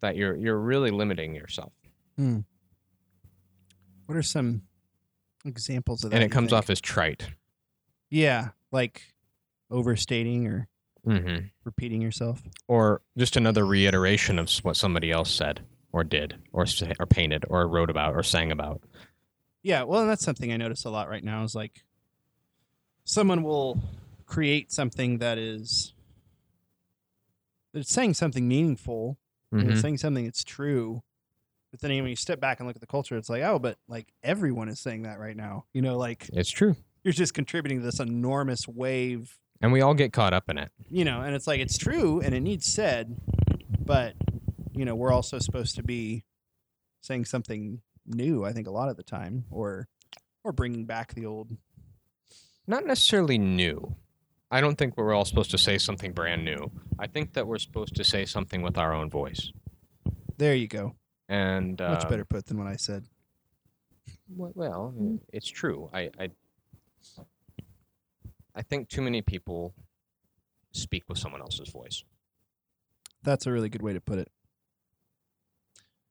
that you're you're really limiting yourself. What are some examples of that and it comes think? off as trite. yeah like overstating or hmm repeating yourself Or just another reiteration of what somebody else said or did or or painted or wrote about or sang about. Yeah, well, and that's something I notice a lot right now is like someone will create something that is it's saying something meaningful, and Mhm. it's saying something that's true. But then when you step back and look at the culture, it's like, oh, but like everyone is saying that right now. You know, like It's true. you're just contributing to this enormous wave, And we all get caught up in it. you know, and it's like it's true and it needs said, but you know, we're also supposed to be saying something new, I think a lot of the time or or bringing back the old Not necessarily new. I don't think we're all supposed to say something brand new. I think that we're supposed to say something with our own voice. There you go. And uh, Much better put than what I said. w- Well, it's true. I, I I think too many people speak with someone else's voice. That's a really good way to put it.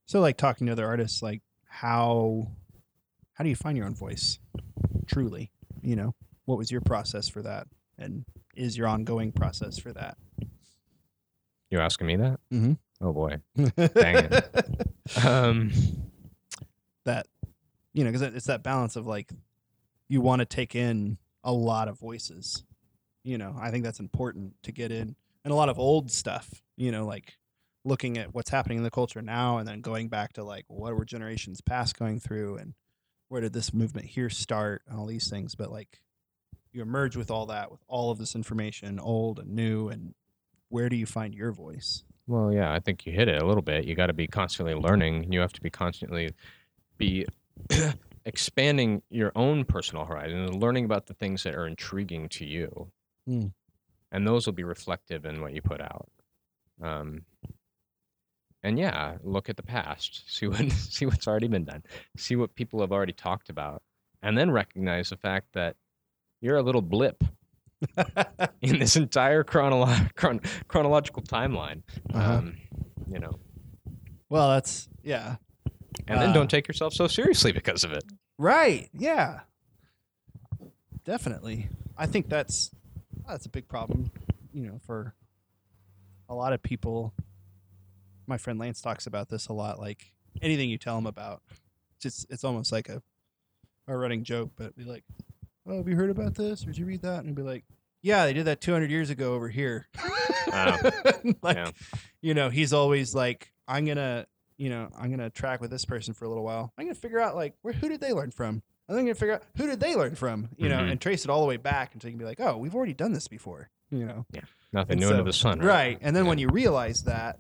So like talking to other artists like how how do you find your own voice? Truly, you know, what was your process for that and is your ongoing process for that? You asking me that? Mhm. Oh boy. Dang Um, that you know, cuz it's that balance of like you want to take in a lot of voices. You know, I think that's important to get in and a lot of old stuff, you know, like looking at what's happening in the culture now and then going back to like what were generations past going through and where did this movement here start and all these things but like you emerge with all that with all of this information old and new and where do you find your voice Well, yeah, I think you hit it a little bit. You got to be constantly learning. You have to be constantly be expanding your own personal horizon and learning about the things that are intriguing to you. Mm. And those will be reflective in what you put out. Um, and yeah, look at the past, see what see what's already been done, see what people have already talked about, and then recognize the fact that you're a little blip in this entire chronolo- chron- chronological timeline. Uh-huh. Um, you know, well that's yeah and then Uh, don't take yourself so seriously because of it. Right. Yeah. Definitely. I think that's that's a big problem, you know, for a lot of people. My friend Lance talks about this a lot. Like anything you tell him about, just it's almost like a a running joke. But be like, "Oh, have you heard about this? Or did you read that?" And be like, "Yeah, they did that 200 years ago over here." like, yeah. you know, he's always like, "I'm gonna." You know, I'm gonna track with this person for a little while. I'm gonna figure out like where who did they learn from? And then you figure out who did they learn from, you know, Mhm. and trace it all the way back until you can be like, oh, we've already done this before, you know. Yeah, nothing And new so- under the sun. Right. And then Yeah. when you realize that,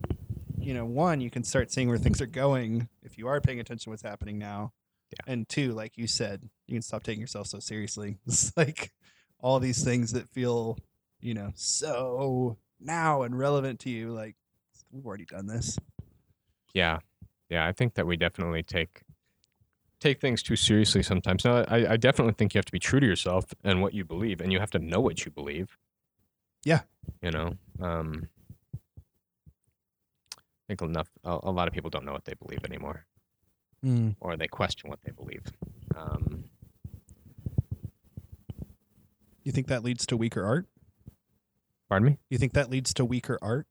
you know, one, you can start seeing where things are going if you are paying attention to what's happening now. Yeah. And two, like you said, you can stop taking yourself so seriously. It's like all these things that feel, you know, so now and relevant to you. Like, we've already done this. Yeah, yeah. I think that we definitely take take things too seriously sometimes. Now, I, I definitely think you have to be true to yourself and what you believe, and you have to know what you believe. Yeah. You know, um, I think enough. A, a lot of people don't know what they believe anymore, or they question what they believe. Um, You think that leads to weaker art? pardon me. You think that leads to weaker art?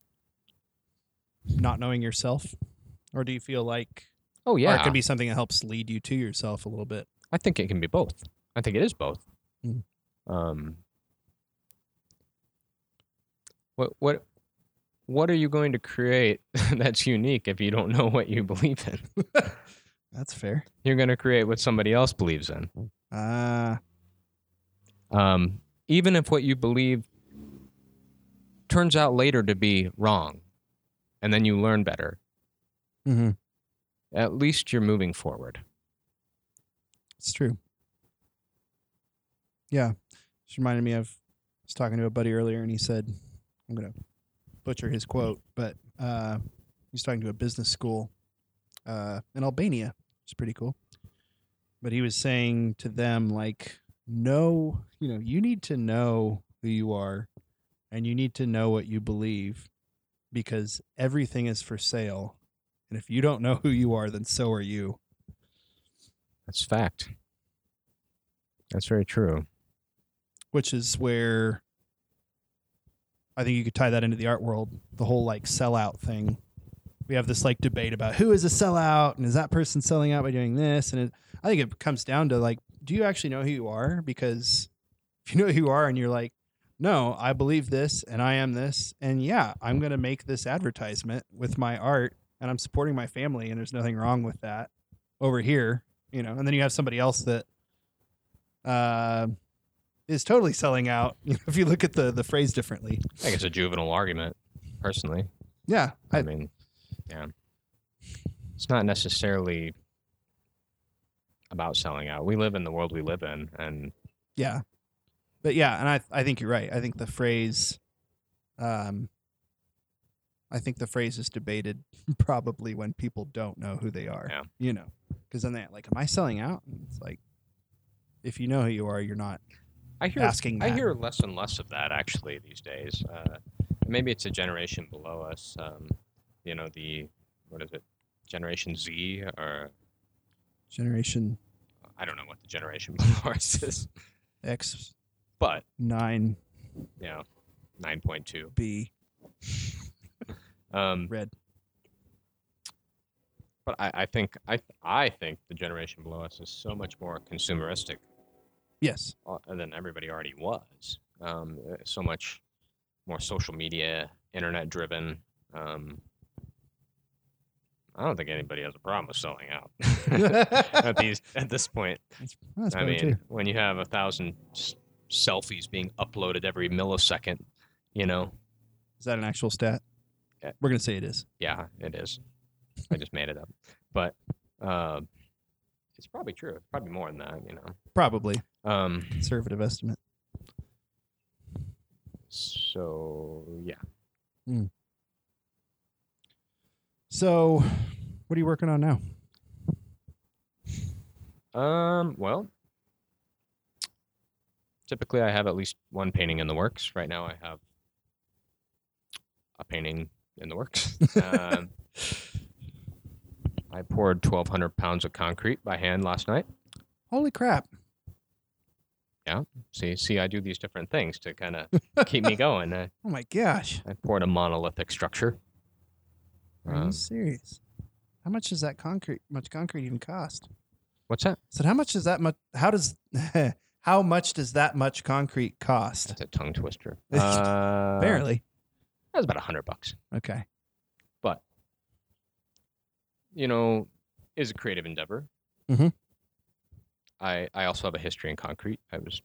Not knowing yourself? Or do you feel like Oh yeah, art can be something that helps lead you to yourself a little bit? I think it can be both. I think it is both. Mm. Um, what what what are you going to create that's unique if you don't know what you believe in? That's fair. You're going to create what somebody else believes in. Ah, Um, even if what you believe turns out later to be wrong, and then you learn better, mm-hmm. at least you're moving forward. it's true. Yeah. Just reminded me of I was talking to a buddy earlier and he said, I'm gonna butcher his quote, but uh he's talking to a business school uh in Albania, which is pretty cool. But he was saying to them like, know, you know, you need to know who you are and you need to know what you believe because everything is for sale. And if you don't know who you are, then so are you. That's fact. That's very true. which is where I think you could tie that into the art world, the whole like sellout thing. We have this like debate about who is a sellout and is that person selling out by doing this? And it, I think it comes down to like, do you actually know who you are? Because if you know who you are and you're like, no, I believe this and I am this, and yeah, I'm going to make this advertisement with my art and I'm supporting my family and there's nothing wrong with that over here, you know, and then you have somebody else that, uh, is totally selling out. You know, if you look at the the phrase differently. I think it's a juvenile argument, personally. Yeah, I I, mean, yeah. It's not necessarily about selling out. We live in the world we live in, and yeah, but yeah, and I I think you're right. I think the phrase, um, I think the phrase is debated probably when people don't know who they are. Yeah. You know, because then they're like, "Am I selling out?" And it's like, if you know who you are, you're not I hear asking. I hear less and less of that actually these days. Uh, maybe it's a generation below us. Um, you know, the what is it, Generation Z, or Generation I don't know what the generation below us is, X but nine you know, nine point two. B Um, red. but I, I think I I think the generation below us is so much more consumeristic Yes. than everybody already was. Um, so much more social media, internet driven. Um, I don't think anybody has a problem with selling out at these at this point. That's, that's I mean, true. when you have a thousand s- selfies being uploaded every millisecond, you know, Is that an actual stat? Yeah. We're gonna say it is. yeah, it is. I just made it up, but uh, it's probably true. It's probably more than that, you know. Probably Um, conservative estimate. so yeah. So, what are you working on now? Um, well, typically I have at least one painting in the works. Right now I have a painting in the works. um, I poured 1,200 pounds of concrete by hand last night. Holy crap! Yeah. See, see, I do these different things to kind of keep me going. I, Oh my gosh! I poured a monolithic structure. Are you Um, serious? How much does that concrete? Much concrete even cost? what's that? So how much does that much? How does how much does that much concrete cost? That's a tongue twister. Uh, Apparently. That was about a hundred bucks. Okay. but you know, is a creative endeavor. Mhm. I I also have a history in concrete. I was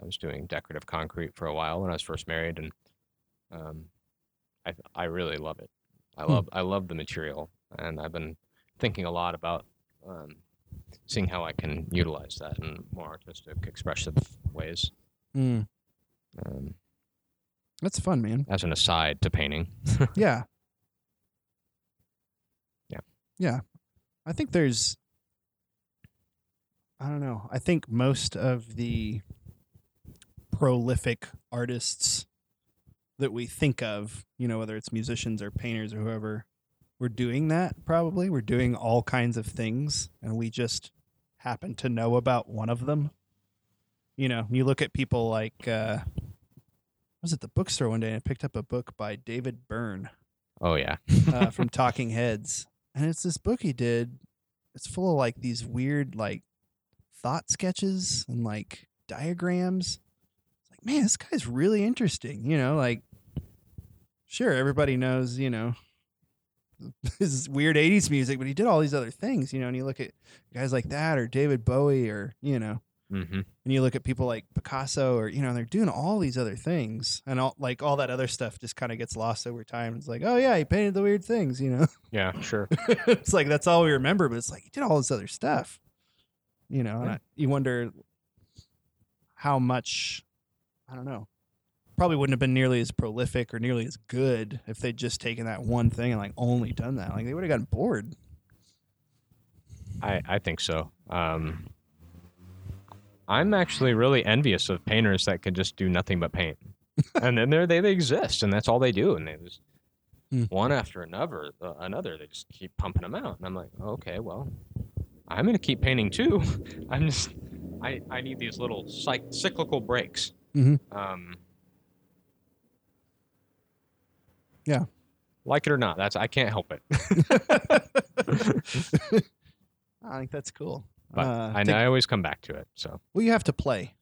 I was doing decorative concrete for a while when I was first married, and um, I I really love it. I Hmm. love I love the material, and I've been thinking a lot about um, seeing how I can utilize that in more artistic, expressive ways. Mm, Um, that's fun, man. as an aside to painting. Yeah. Yeah. Yeah. I think there's I don't know. I think most of the prolific artists that we think of, you know, whether it's musicians or painters or whoever, we're doing that probably. We're doing all kinds of things and we just happen to know about one of them. You know, you look at people like uh I was at the bookstore one day and I picked up a book by David Byrne Oh yeah, uh, from Talking Heads, and it's this book he did. It's full of like these weird like thought sketches and like diagrams. It's like, man, this guy's really interesting. You know, like sure, everybody knows, you know, his weird '80s music, but he did all these other things. You know, and you look at guys like that, or David Bowie, or you know, hmm and you look at people like Picasso or you know they're doing all these other things and all like all that other stuff just kind of gets lost over time. It's like, oh yeah, he painted the weird things, you know. yeah, sure. it's like that's all we remember, but it's like he did all this other stuff, you know. And I, you wonder how much I don't know. Probably wouldn't have been nearly as prolific or nearly as good if they'd just taken that one thing and like only done that. Like they would have gotten bored. I, I think so. Um, I'm actually really envious of painters that can just do nothing but paint, and then there they, they exist, and that's all they do, and they just Hmm. one after another, uh, another. They just keep pumping them out, and I'm like, okay, well, I'm gonna keep painting too. I'm just, I, I need these little cyc- cyclical breaks. Mhm. Um, Yeah. like it or not, that's I can't help it. I think that's cool. But Uh, I, I always come back to it. So well, you have to play.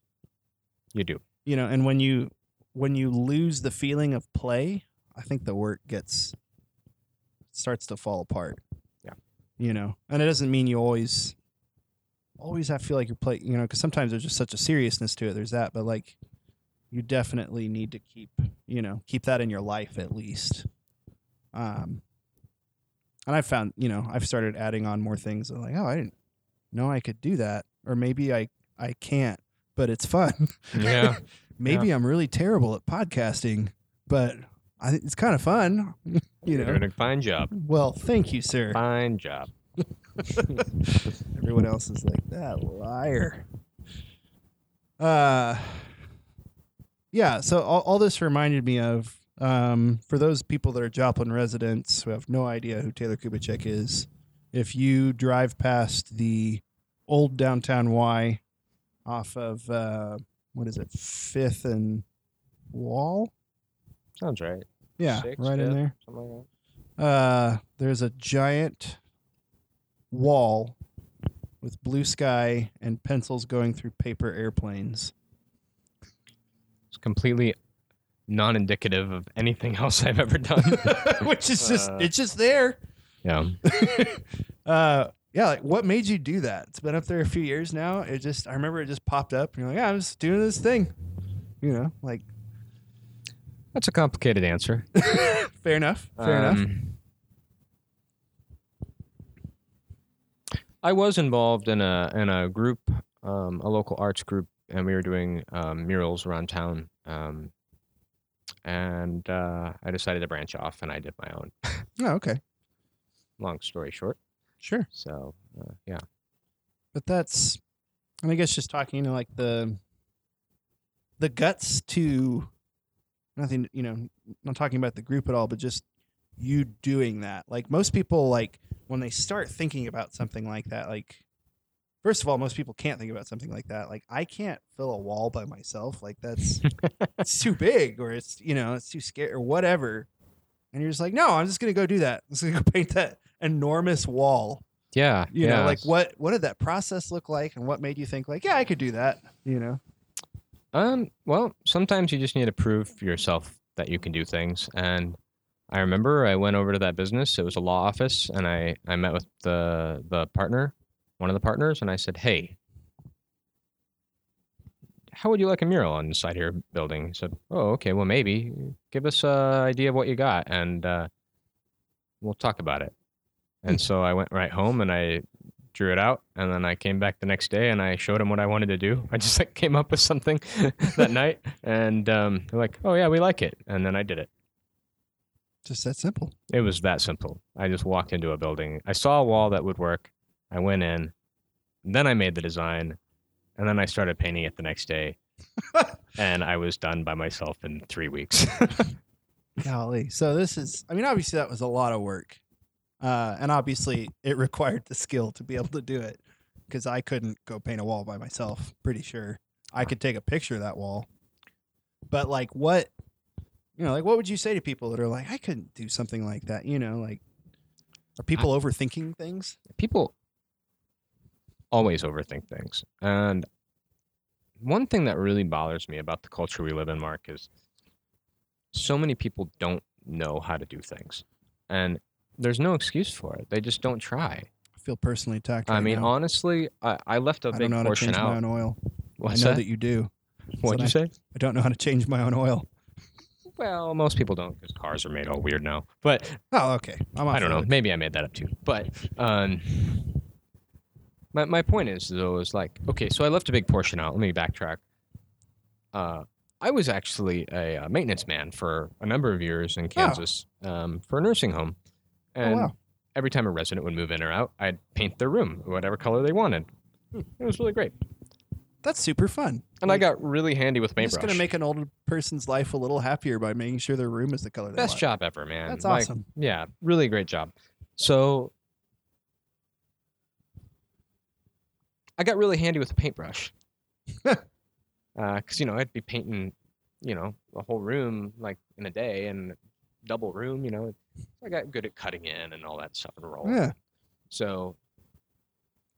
you do. you know and when you when you lose the feeling of play i think the work gets starts to fall apart Yeah. you know and it doesn't mean you always always have to feel like you're playing you know because sometimes there's just such a seriousness to it there's that but like you definitely need to keep you know keep that in your life at least um and i've found you know i've started adding on more things I'm like oh i didn't know i could do that or maybe i i can't but it's fun Yeah. maybe I'm really terrible at podcasting, but I think it's kind of fun. you You're know. doing a fine job. Well, thank you, sir. Fine job. Everyone else is like that liar. Uh, yeah. So all, all this reminded me of um, for those people that are Joplin residents who have no idea who Taylor Kubicek is. If you drive past the old downtown Y off of uh, what is it, Fifth and Wall? Sounds right. Yeah, Sixth, right in there. Something like that. Uh, there's a giant wall with blue sky and pencils going through paper airplanes. It's completely non-indicative of anything else I've ever done. Which is just Uh, it's just there. yeah. uh yeah, like what made you do that? It's been up there a few years now. It just I remember it just popped up and you're like, yeah, I'm just doing this thing. You know, like That's a complicated answer. fair enough. Fair enough. Um, I was involved in a in a group, um, a local arts group, and we were doing um, murals around town. Um, and uh, I decided to branch off, and I did my own. Oh, okay. Long story short, Sure. so uh, yeah, but that's and i guess just talking you know like the the guts to nothing you know not talking about the group at all but just you doing that like most people like when they start thinking about something like that like first of all most people can't think about something like that like i can't fill a wall by myself like that's it's too big or it's you know it's too scary or whatever and you're just like no i'm just gonna go do that i'm just gonna go paint that enormous wall yeah, you yeah. know like what what did that process look like and what made you think like yeah i could do that you know Um, well, sometimes you just need to prove yourself that you can do things. And I remember I went over to that business. It was a law office, and I I met with the the partner, one of the partners, and I said, "Hey, how would you like a mural on the side of your building? He said, oh, okay, well, maybe. Give us an idea of what you got, and uh, we'll talk about it. And so I went right home and I drew it out, and then I came back the next day and I showed him what I wanted to do. I just like came up with something that night, and um, they're like, oh yeah, we like it, and then I did it. Just that simple. It was that simple. I just walked into a building. I saw a wall that would work. I went in. Then I made the design. And then I started painting it the next day. and I was done by myself in three weeks. Golly. So this is, I mean, obviously that was a lot of work. Uh, and obviously it required the skill to be able to do it because I couldn't go paint a wall by myself. Pretty sure I could take a picture of that wall. But like, what, you know, like, what would you say to people that are like, I couldn't do something like that? You know, like, are people overthinking things? People always overthink things. And one thing that really bothers me about the culture we live in, Mark, is so many people don't know how to do things. And there's no excuse for it. They just don't try. I feel personally attacked. I mean, now. honestly, I, I left a I don't big know how to portion change my own oil. What's I know that? that you do. What'd you Said say? I don't know how to change my own oil. Well, most people don't because cars are made all weird now. But Oh, okay. I'm I don't know. Maybe I made that up too. But um, my my point is though is like okay, so I left a big portion out. Let me backtrack. Uh, I was actually a, uh maintenance man for a number of years in Kansas um, for a nursing home, and wow. every time a resident would move in or out, I'd paint their room whatever color they wanted. It was really great, That's super fun. and I got really handy with paintbrush. just gonna make an older person's life a little happier by making sure their room is the color they want. best job ever, man. That's Like, awesome. Yeah, really great job. So I got really handy with a paintbrush. Because, you know, I'd be painting, you know, a whole room like in a day and double room, you know. I got good at cutting in and all that stuff and rolling. Yeah. So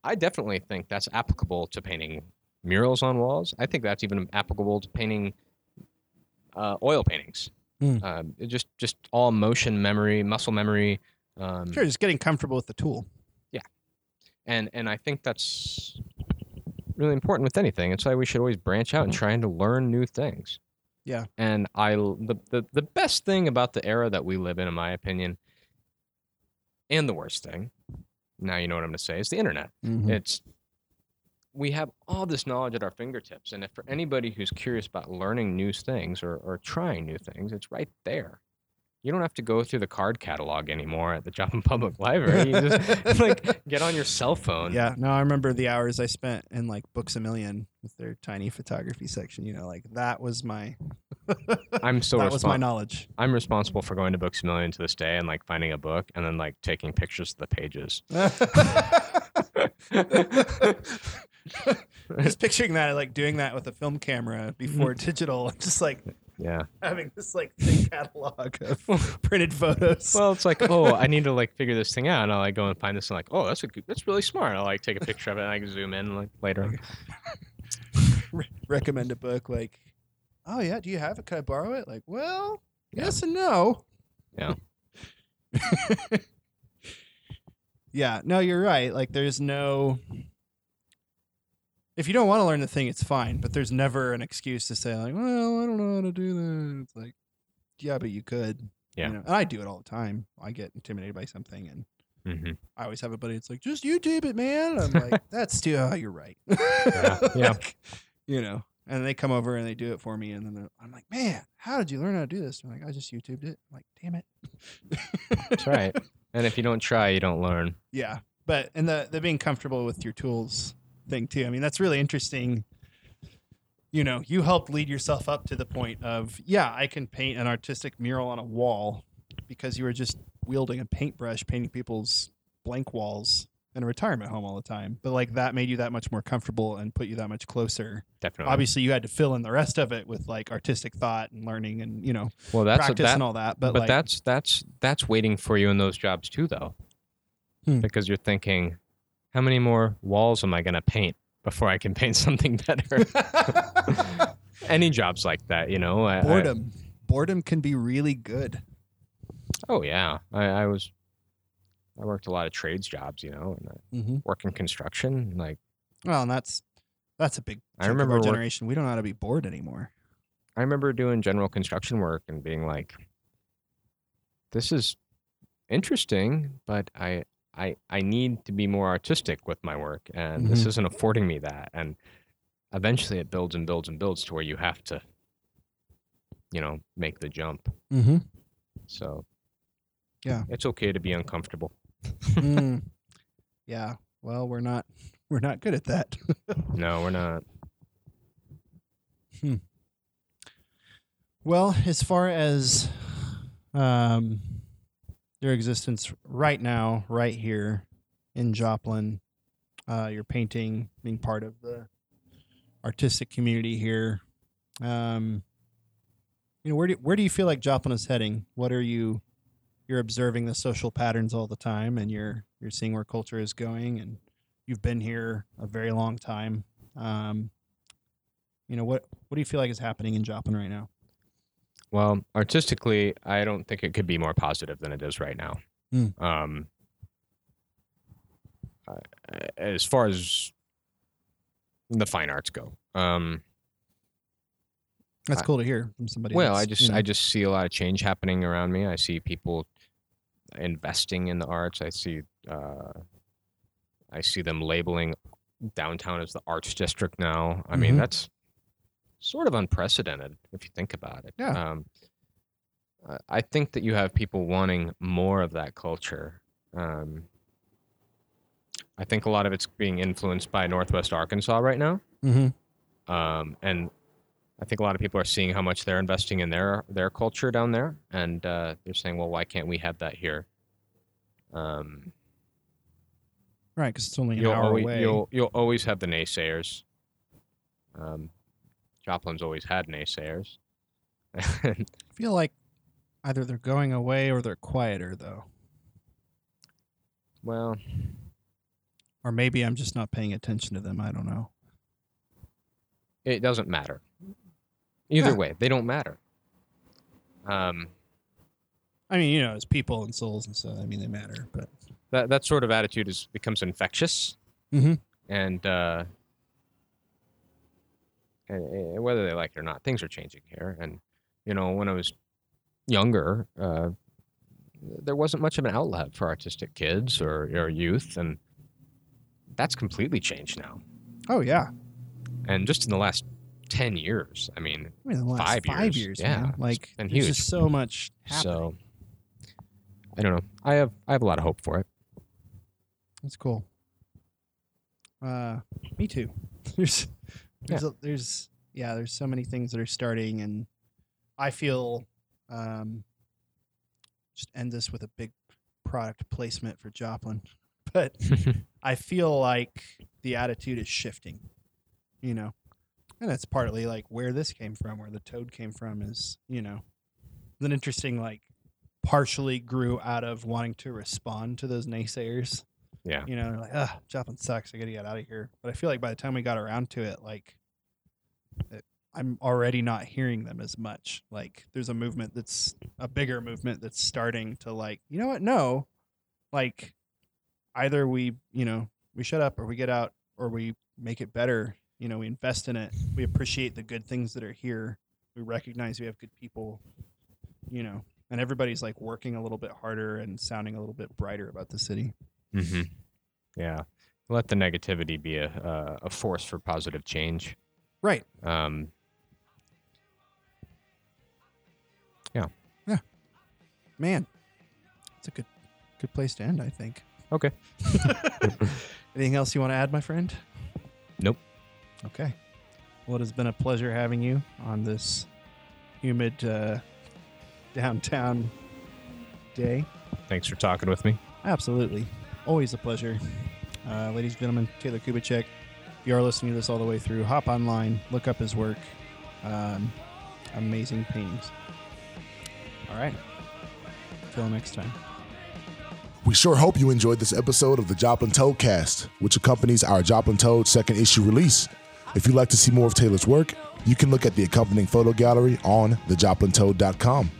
I definitely think that's applicable to painting murals on walls. I think that's even applicable to painting uh, oil paintings. Um, just just all motion memory, muscle memory. Um, Sure, just getting comfortable with the tool. Yeah, and and I think that's really important with anything. It's why we should always branch out and trying to learn new things. Yeah. And I the, the the best thing about the era that we live in, in my opinion, and the worst thing, now you know what I'm going to say, is the internet. Mm-hmm. It's we have all this knowledge at our fingertips, and if for anybody who's curious about learning new things or, or trying new things, it's right there. You don't have to go through the card catalog anymore at the Joplin Public mm. Library. You just like get on your cell phone. Yeah, no, I remember the hours I spent in like Books a Million with their tiny photography section. You know, like that was my I'm so that was my knowledge. I'm responsible for going to Books a Million to this day and like finding a book and then like taking pictures of the pages. Just picturing that, like doing that with a film camera before digital, just like yeah. having this like thick catalog of printed photos. Well, it's like, oh, I need to like figure this thing out, and I'll like go and find this, and like, oh, that's a good, that's really smart. I'll like take a picture of it, and I can zoom in like later. Re- recommend a book like, oh yeah, do you have it? Can I borrow it? Like, well, Yeah. yes and no. Yeah. yeah, no, you're right. Like, there's no. If you don't want to learn the thing, it's fine. But there's never an excuse to say like, well, I don't know how to do that. It's like, yeah, but you could. Yeah. You know? And I do it all the time. I get intimidated by something, and hmm I always have a buddy. It's like, just YouTube it, man. I'm like, that's too. Oh, you're right. yeah. Like, you know, and they come over and they do it for me, and then I'm like, man, how did you learn how to do this? I'm like, I just YouTubed it. I'm like, damn it. That's right. And if you don't try, you don't learn. Yeah, but and the the being comfortable with your tools thing too. I mean, that's really interesting. You know, you helped lead yourself up to the point of yeah, I can paint an artistic mural on a wall because you were just wielding a paintbrush, painting people's blank walls in a retirement home all the time. But like that made you that much more comfortable and put you that much closer. Definitely. Obviously, you had to fill in the rest of it with like artistic thought and learning and you know well, that's practice that, and all that. But, but like, that's that's that's waiting for you in those jobs too, though, Hmm. because you're thinking, how many more walls am I going to paint before I can paint something better? Any jobs like that, you know. I, I- boredom. boredom can be really good. oh yeah, I, I was. I worked a lot of trades jobs, you know, and Mm-hmm. work in construction. Like, Well, and that's That's a big. I remember our work- generation. We don't know how to be bored anymore. I remember doing general construction work and being like, "This is interesting, but I I I need to be more artistic with my work, and this Mhm. isn't affording me that." And eventually, it builds and builds and builds to where you have to, you know, make the jump. Mm-hmm. So, Yeah. it's okay to be uncomfortable. mm. Yeah. Well, we're not. We're not good at that. No, we're not. Hmm. Well, as far as um, your existence right now, right here in Joplin, uh, your painting, being part of the artistic community here, um, you know, where do where do you feel like Joplin is heading? What are you? You're observing the social patterns all the time, and you're you're seeing where culture is going, and you've been here a very long time. Um, you know what what do you feel like is happening in Joplin right now? Well, artistically, I don't think it could be more positive than it is right now. Mm. Um, uh, as far as the fine arts go, um, That's I- cool to hear from somebody. well, I just you know- I just see a lot of change happening around me. I see people investing in the arts. I see uh, I see them labeling downtown as the arts district now. I mean, Mhm. that's sort of unprecedented if you think about it. Yeah. Um, I- think that you have people wanting more of that culture. Um, I think a lot of it's being influenced by Northwest Arkansas right now Mm-hmm. um, and I think a lot of people are seeing how much they're investing in their their culture down there, and uh, they're saying, "Well, why can't we have that here?" Um, right because it's only an hour always away. you'll you'll always have the naysayers. Um, Joplin's always had naysayers. I feel like either they're going away or they're quieter though, well, or maybe I'm just not paying attention to them. I don't know. it doesn't matter. Either Yeah. way, they don't matter. Um, I mean, you know, as people and souls and stuff. I mean, they matter, but that that sort of attitude is becomes infectious, Mhm. and uh, and, and whether they like it or not, things are changing here. And you know, when I was younger, uh, there wasn't much of an outlet for artistic kids or, or youth, and that's completely changed now. oh yeah, And just in the last ten years, I mean, I mean, the last Five five, years, years, yeah, man. Like, been there's huge. just so much happening. so I don't know. I have I have a lot of hope for it. That's cool. Uh, me too. There's, there's, a, there's, yeah, there's so many things that are starting, and I feel, um, just end this with a big product placement for Joplin, but I feel like the attitude is shifting, you know, and that's partly like where this came from, where the toad came from is, you know, an interesting like partially grew out of wanting to respond to those naysayers yeah. you know, like, ah, Joplin sucks. I got to get out of here. But I feel like by the time we got around to it, like, it, I'm already not hearing them as much. Like, there's a movement that's a bigger movement that's starting to, like, you know what? No. Like, either we, you know, we shut up or we get out or we make it better. You know, we invest in it. We appreciate the good things that are here. We recognize we have good people, you know, and everybody's like working a little bit harder and sounding a little bit brighter about the city. Mm-hmm. Yeah. Let the negativity be a uh, a force for positive change. Right. Um, yeah. Yeah. man, it's a good good place to end, I think. okay. Anything else you want to add, my friend? Nope. Okay. Well, it has been a pleasure having you on this humid uh, downtown day. Thanks for talking with me. Absolutely. Always a pleasure. Uh, ladies and gentlemen, Taylor Kubicek. If you are listening to this all the way through, hop online, look up his work. Um, amazing paintings. All right. Till next time. We sure hope you enjoyed this episode of the Joplin Toadcast, which accompanies our Joplin Toad second issue release. If you'd like to see more of Taylor's work, you can look at the accompanying photo gallery on thejoplintoad.com.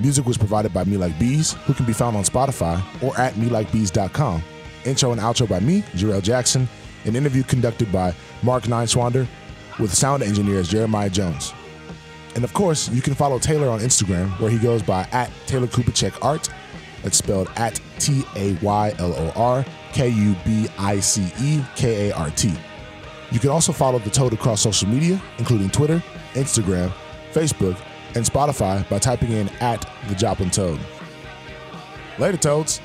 Music was provided by Me Like Bees, who can be found on Spotify or at melikebees.com. Intro and outro by me, Jarrell Jackson. An interview conducted by Mark Nineswander, with sound engineers Jeremiah Jones. And of course, you can follow Taylor on Instagram, where he goes by at Taylor Kubicek Art. That's spelled at T A Y L O R K U B I C E K A R T. You can also follow the Toad across social media, including Twitter, Instagram, Facebook, and Spotify by typing in at the Joplin Toad. Later, Toads.